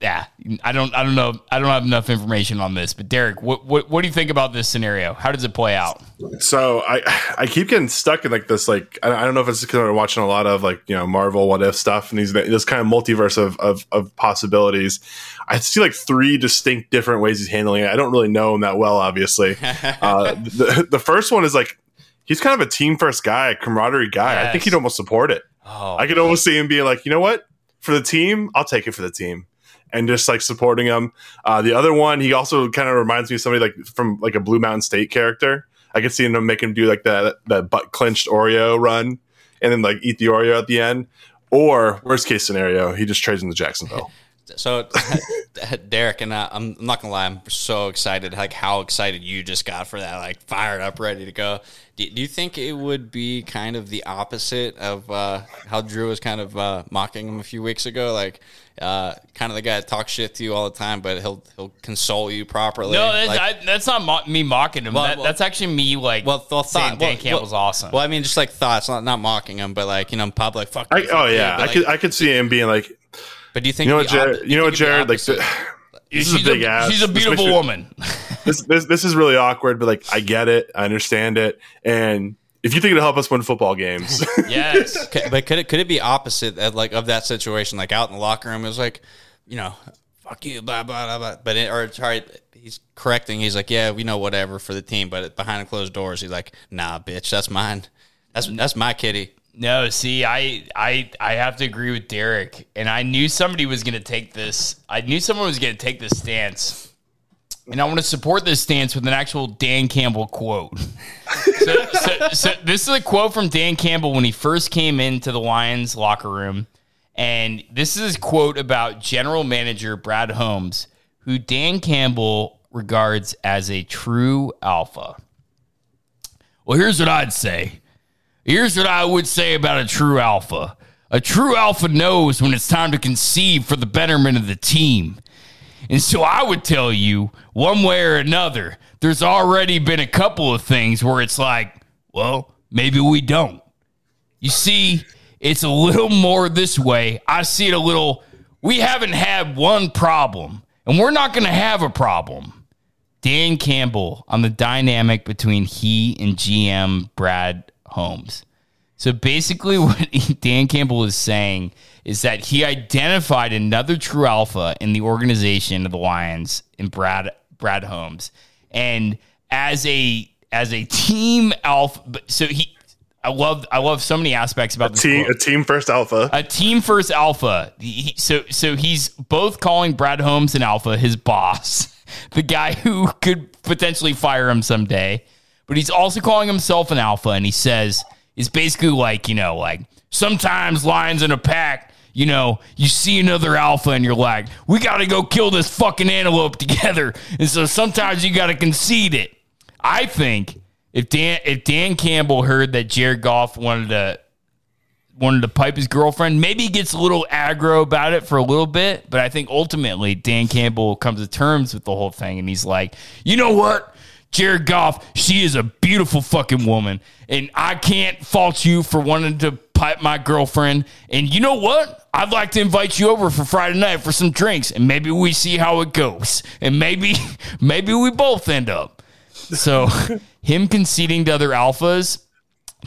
yeah, I don't, I don't know, I don't have enough information on this. But Derek, what, what, what do you think about this scenario? How does it play out? So I I keep getting stuck in like this like I I don't know if it's because I'm watching a lot of like you know Marvel what if stuff and these this kind of multiverse of, of of possibilities. I see like three distinct different ways he's handling it. I don't really know him that well, obviously. uh, the the first one is like he's kind of a team first guy, a camaraderie guy. I think he'd almost support it. Oh, I could almost see him being like, you know what, for the team, I'll take it for the team, and just like supporting him. Uh, the other one, he also kind of reminds me of somebody like from like a Blue Mountain State character. I could see him make him do like that that butt clenched Oreo run, and then like eat the Oreo at the end. Or worst case scenario, he just trades him to Jacksonville. So, Derek and I, I'm I'm not gonna lie, I'm so excited. Like how excited you just got for that, like fired up, ready to go. Do, do you think it would be kind of the opposite of uh, how Drew was kind of uh, mocking him a few weeks ago? Like, uh, kind of the guy that talks shit to you all the time, but he'll he'll console you properly. no, that's, Like- I, that's not mo- me mocking him. Well, that, well- that's actually me like well, well, thought, Dan well, Campbell's well, awesome. Well, I mean, just like thoughts, not not mocking him, but like you know, in public, fuck. I, oh yeah, but, I like- could I could see him being like, But do you think you know what, Jared? oppo- You know what, Jared? Like, the, this she's is a big ass. She's a beautiful me- woman. this, this this is really awkward, but like I get it, I understand it, and if you think it'll help us win football games, yes. Okay, but could it could it be opposite of like of that situation? Like out in the locker room, it was like, you know, fuck you, blah blah blah. blah. But it, or sorry, he's correcting. He's like, yeah, we know whatever for the team, but behind the closed doors, he's like, nah, bitch, that's mine. That's that's my kitty. No, see, I, I, I have to agree with Derek, and I knew somebody was going to take this. I knew someone was going to take this stance, and I want to support this stance with an actual Dan Campbell quote. so, so, so this is a quote from Dan Campbell when he first came into the Lions locker room, and this is his quote about General Manager Brad Holmes, who Dan Campbell regards as a true alpha. Well, here's what I'd say. Here's what I would say about a true alpha. A true alpha knows when it's time to conceive for the betterment of the team. And so I would tell you, one way or another, there's already been a couple of things where it's like, well, maybe we don't. You see, it's a little more this way. I see it a little, we haven't had one problem, and we're not going to have a problem. Dan Campbell on the dynamic between he and GM Brad Holmes. So basically, what Dan Campbell is saying is that he identified another true alpha in the organization of the Lions in Brad Brad Holmes, and as a as a team alpha. So he, I love I love so many aspects about this team quote a team first alpha. a team first alpha. He- so so he's both calling Brad Holmes an alpha, his boss, the guy who could potentially fire him someday. But he's also calling himself an alpha, and he says it's basically like you know, like sometimes lions in a pack. You know, you see another alpha and you're like, we got to go kill this fucking antelope together. And so sometimes you got to concede it. I think if Dan if Dan Campbell heard that Jared Goff wanted to wanted to pipe his girlfriend. Maybe he gets a little aggro about it for a little bit, but I think ultimately Dan Campbell comes to terms with the whole thing and he's like, you know what? Jared Goff, she is a beautiful fucking woman, and I can't fault you for wanting to pipe my girlfriend. And you know what? I'd like to invite you over for Friday night for some drinks, and maybe we see how it goes, and maybe maybe we both end up. So, him conceding to other alphas,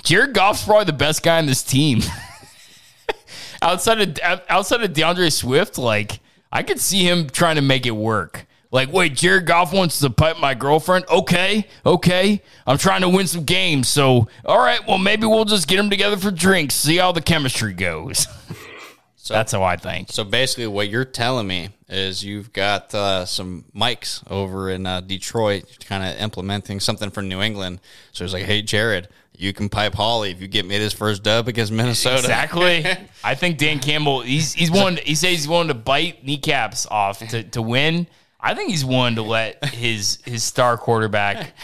Jared Goff's probably the best guy on this team. outside of outside of D'Andre Swift, like I could see him trying to make it work. Like, wait, Jared Goff wants to pipe my girlfriend. Okay, okay. I'm trying to win some games, so all right. Well, maybe we'll just get them together for drinks, see how the chemistry goes. So That's how I think. So basically, what you're telling me is you've got uh, some mics over in uh, Detroit, kind of implementing something from New England. So it's like, hey, Jared, you can pipe Holly if you get me this first dub against Minnesota. Exactly. I think Dan Campbell. He's he's one. He says he's willing to bite kneecaps off to, to win. I think he's willing to let his his star quarterback.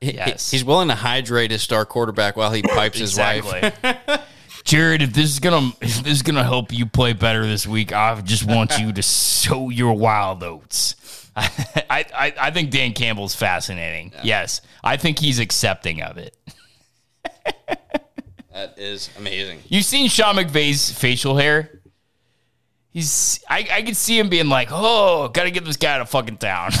Yes. he's willing to hydrate his star quarterback while he pipes his wife. Jared, if this is gonna if this is gonna help you play better this week, I just want you to sow your wild oats. I, I, I think Dan Campbell's fascinating. Yes. I think he's accepting of it. That is amazing. You've seen Sean McVay's facial hair. He's I, I could see him being like, oh, gotta get this guy out of fucking town.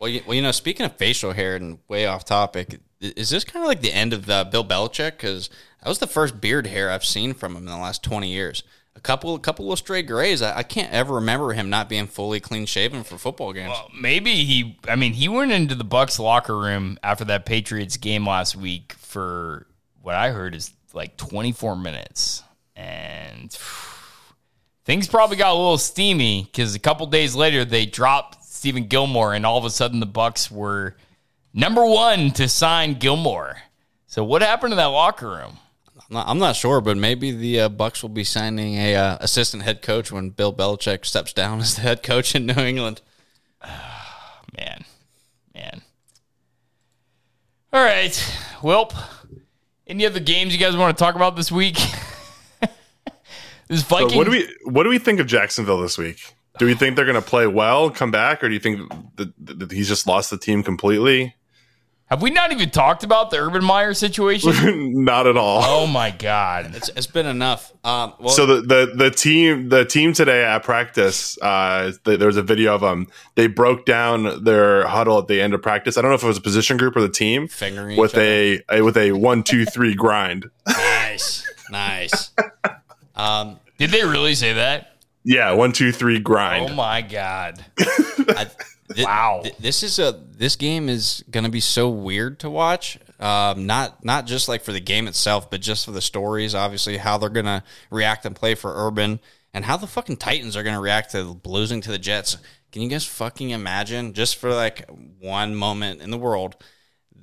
Well, you, well, you know, speaking of facial hair and way off topic, is this kind of like the end of uh, Bill Belichick? Because that was the first beard hair I've seen from him in the last twenty years. A couple, a couple of stray grays. I, I can't ever remember him not being fully clean shaven for football games. Well, maybe he. I mean, he went into the Bucs locker room after that Patriots game last week for what I heard is like 24 minutes, and things probably got a little steamy because a couple days later they dropped Stephon Gilmore, and all of a sudden the Bucs were number one to sign Gilmore. So what happened to that locker room? I'm not, I'm not sure, but maybe the uh, Bucs will be signing a uh, assistant head coach when Bill Belichick steps down as the head coach in New England. Man, man. All right, Welp. Any other games you guys want to talk about this week? this So what do we what do we think of Jacksonville this week? Do we think they're going to play well, come back, or do you think that, that he's just lost the team completely? have we not even talked about the Urban Meyer situation? Not at all. oh my god! It's, it's been enough. Um, well, So the, the the team the team today at practice, uh, th- there was a video of them. They broke down their huddle at the end of practice. I don't know if it was a position group or the team Fingering with each other. a, a with a one two three grind. nice, nice. Um, Did they really say that? Yeah, one, two, three, grind. Oh my god! I, thi- Wow. thi- this is a this game is going to be so weird to watch. Um, not not just like for the game itself, but just for the stories. Obviously, how they're going to react and play for Urban, and how the fucking Titans are going to react to losing to the Jets. Can you guys fucking imagine, just for like one moment in the world,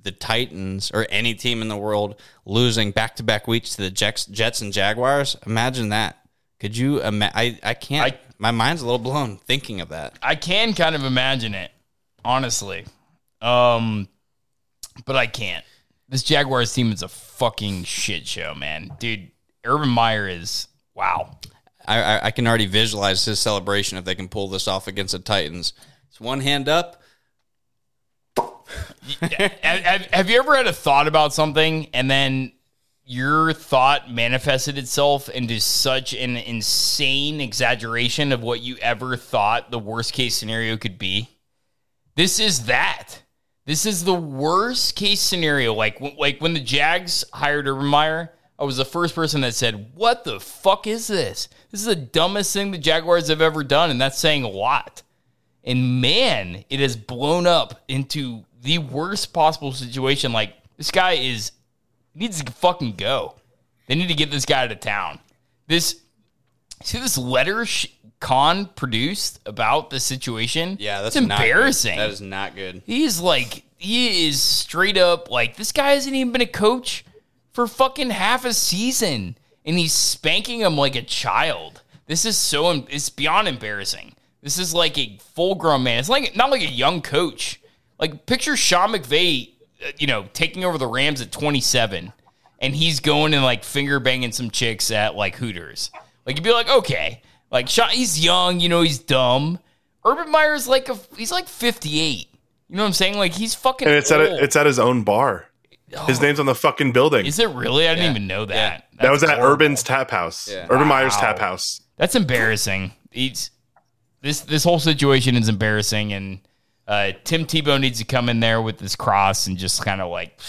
the Titans or any team in the world losing back to back weeks to the Jets, Jets and Jaguars? Imagine that. Could you? Ima- I I can't. I- my mind's a little blown thinking of that. I can kind of imagine it, honestly, um, but I can't. This Jaguars team is a fucking shit show, man, dude. Urban Meyer is wow. I, I, I can already visualize his celebration if they can pull this off against the Titans. It's one hand up. Have, you ever had a thought about something and then your thought manifested itself into such an insane exaggeration of what you ever thought the worst case scenario could be? This is that. This is the worst case scenario. Like, like when the Jags hired Urban I was the first person that said, "What the fuck is this? This is the dumbest thing the Jaguars have ever done," and that's saying a lot. And man, it has blown up into the worst possible situation. Like this guy is needs to fucking go. They need to get this guy out of town. This see this letter sh- Khan produced about the situation. Yeah, that's embarrassing. That is not good. He's like he is straight up like this guy hasn't even been a coach for fucking half a season, and he's spanking him like a child. This is so it's beyond embarrassing. This is like a full grown man. It's like not like a young coach. Like picture Sean McVay, uh, you know, taking over the Rams at 27, and he's going and like finger banging some chicks at like Hooters. Like you'd be like, okay, like Sean, he's young, you know, he's dumb. Urban Meyer's like a he's like 58. You know what I'm saying? Like he's fucking. And it's at a, it's at his own bar. His name's on the fucking building. Is it really? I didn't even know that. that was That's at. Urban's Tap House. Yeah. Urban Meyer's Tap House. That's embarrassing. He's this this whole situation is embarrassing, and uh, Tim Tebow needs to come in there with this cross and just kind of like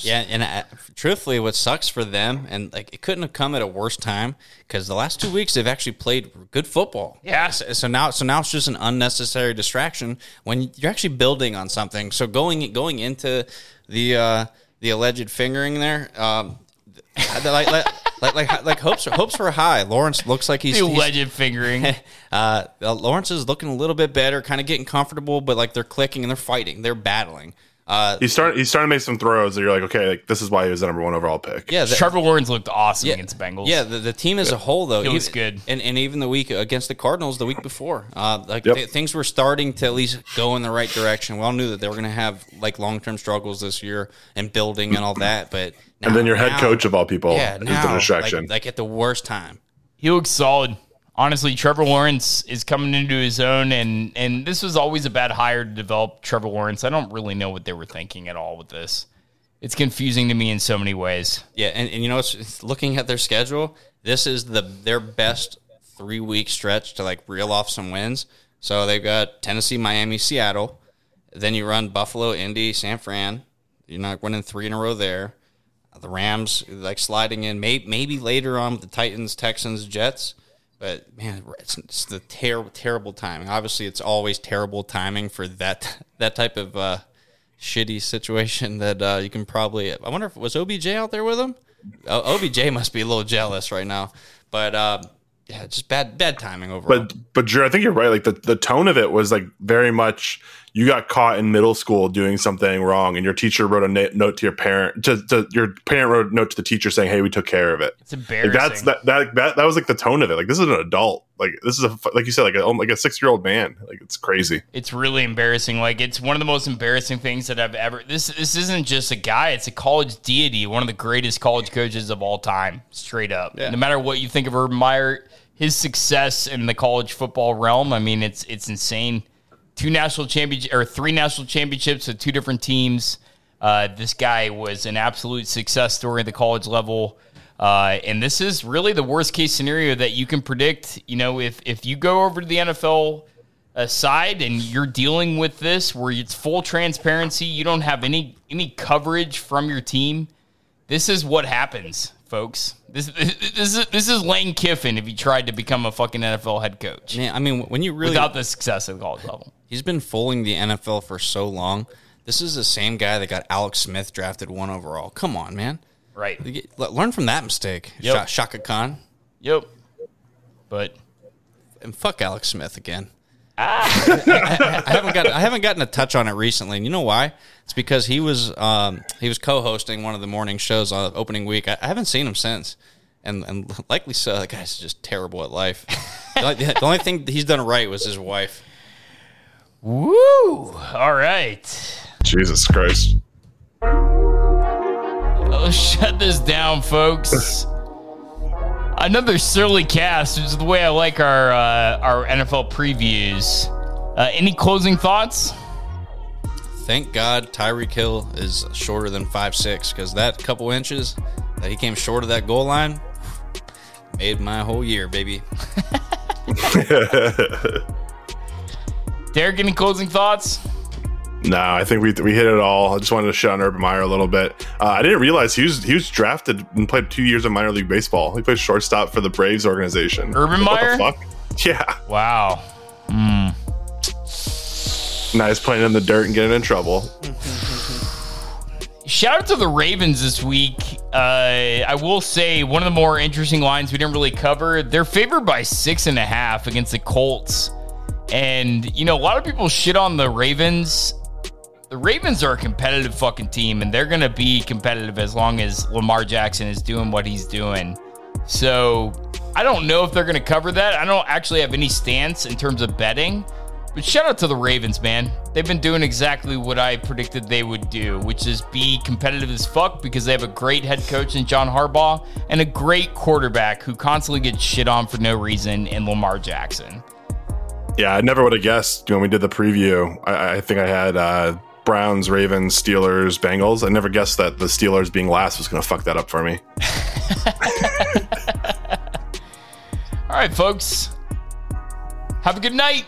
Yeah, and uh, truthfully, what sucks for them, and like it couldn't have come at a worse time because the last two weeks they've actually played good football. Yeah. So, so now, so now it's just an unnecessary distraction when you're actually building on something. So going going into the uh, the alleged fingering there, um, like like like like, like hopes hopes were high. Lawrence looks like he's, the he's alleged fingering. uh, uh, Lawrence is looking a little bit better, kind of getting comfortable, but like they're clicking and they're fighting, they're battling. Uh, He's starting. He's starting to make some throws that you're like, okay, like this is why he was the number one overall pick. yeah, the- Trevor Lawrence looked awesome Yeah. against Bengals. Yeah, the, the team as a whole, though, He looks even- good. and and even the week against the Cardinals, the week before, uh, like Yep. th- things were starting to at least go in the right direction. We all knew that they were going to have like long term struggles this year and building and all that, but now, and then your head now- coach of all people yeah, is now, the distraction. like, like at the worst time. he looks solid. Honestly, Trevor Lawrence is coming into his own, and and this was always a bad hire to develop Trevor Lawrence. I don't really know what they were thinking at all with this. It's confusing to me in so many ways. Yeah, and, and you know, it's, it's looking at their schedule. This is the their best three week stretch to like reel off some wins. So they've got Tennessee, Miami, Seattle. Then you run Buffalo, Indy, San Fran. You're not winning three in a row there. The Rams like sliding in, maybe, maybe later on with the Titans, Texans, Jets. But man, it's, it's the terrible, terrible timing. Obviously, it's always terrible timing for that that type of uh, shitty situation that uh, you can probably. I wonder if was OBJ out there with him. OBJ must be a little jealous right now, but uh, yeah, just bad bad timing overall. But but Drew, I think you're right. Like the, the tone of it was like very much you got caught in middle school doing something wrong, and your teacher wrote a na- note to your parent. To, to your parent wrote a note to the teacher saying, "Hey, we took care of it." It's embarrassing. Like that's that, that that that was like the tone of it. Like this is an adult. Like this is a like you said, like a oh, like a six year old man. Like it's crazy. It's really embarrassing. Like it's one of the most embarrassing things that I've ever. This this isn't just a guy. It's a college deity, one of the greatest college coaches of all time. Straight up. Yeah. No matter what you think of Urban Meyer, his success in the college football realm. I mean, it's it's insane. Two national championship or three national championships with two different teams. Uh, this guy was an absolute success story at the college level. Uh, and this is really the worst case scenario that you can predict. You know, if if you go over to the NFL side and you're dealing with this where it's full transparency, you don't have any any coverage from your team. This is what happens, folks. This this is this is Lane Kiffin if he tried to become a fucking NFL head coach Man, I mean, when you really without the success at the college level. He's been fooling the NFL for so long. This is the same guy that got Alex Smith drafted one overall. Come on, man. Right. You get- le- Learn from that mistake. Yep. Sha- Shaka Khan. Yep. But And fuck Alex Smith again. I, I haven't got I haven't gotten a touch on it recently. And you know why? It's because he was um, he was co-hosting one of the morning shows on opening week. I, I haven't seen him since, and and likely so. The guy's just terrible at life. the, only, the only thing he's done right was his wife. Woo! All right. Jesus Christ. Let's shut this down, folks. Another surly cast, which is the way I like our uh, our NFL previews. Uh, any closing thoughts? Thank God Tyreek Hill is shorter than five six because that couple inches that he came short of that goal line made my whole year, baby. Derek, any closing thoughts? No, I think we we hit it all. I just wanted to shut on Urban Meyer a little bit. Uh, I didn't realize he was he was drafted and played two years of minor league baseball. He played shortstop for the Braves organization. Urban What Meyer? fuck? Yeah, Wow. nice playing in the dirt and getting in trouble. Shout out to the Ravens this week. Uh, I will say one of the more interesting lines we didn't really cover. They're favored by six and a half against the Colts. And, you know, a lot of people shit on the Ravens. The Ravens are a competitive fucking team, and they're going to be competitive as long as Lamar Jackson is doing what he's doing. So I don't know if they're going to cover that. I don't actually have any stance in terms of betting. But shout out to the Ravens, man. They've been doing exactly what I predicted they would do, which is be competitive as fuck because they have a great head coach in John Harbaugh and a great quarterback who constantly gets shit on for no reason in Lamar Jackson. Yeah, I never would have guessed when we did the preview. I, I think I had uh, Browns, Ravens, Steelers, Bengals. I never guessed that the Steelers being last was going to fuck that up for me. All right, folks. Have a good night.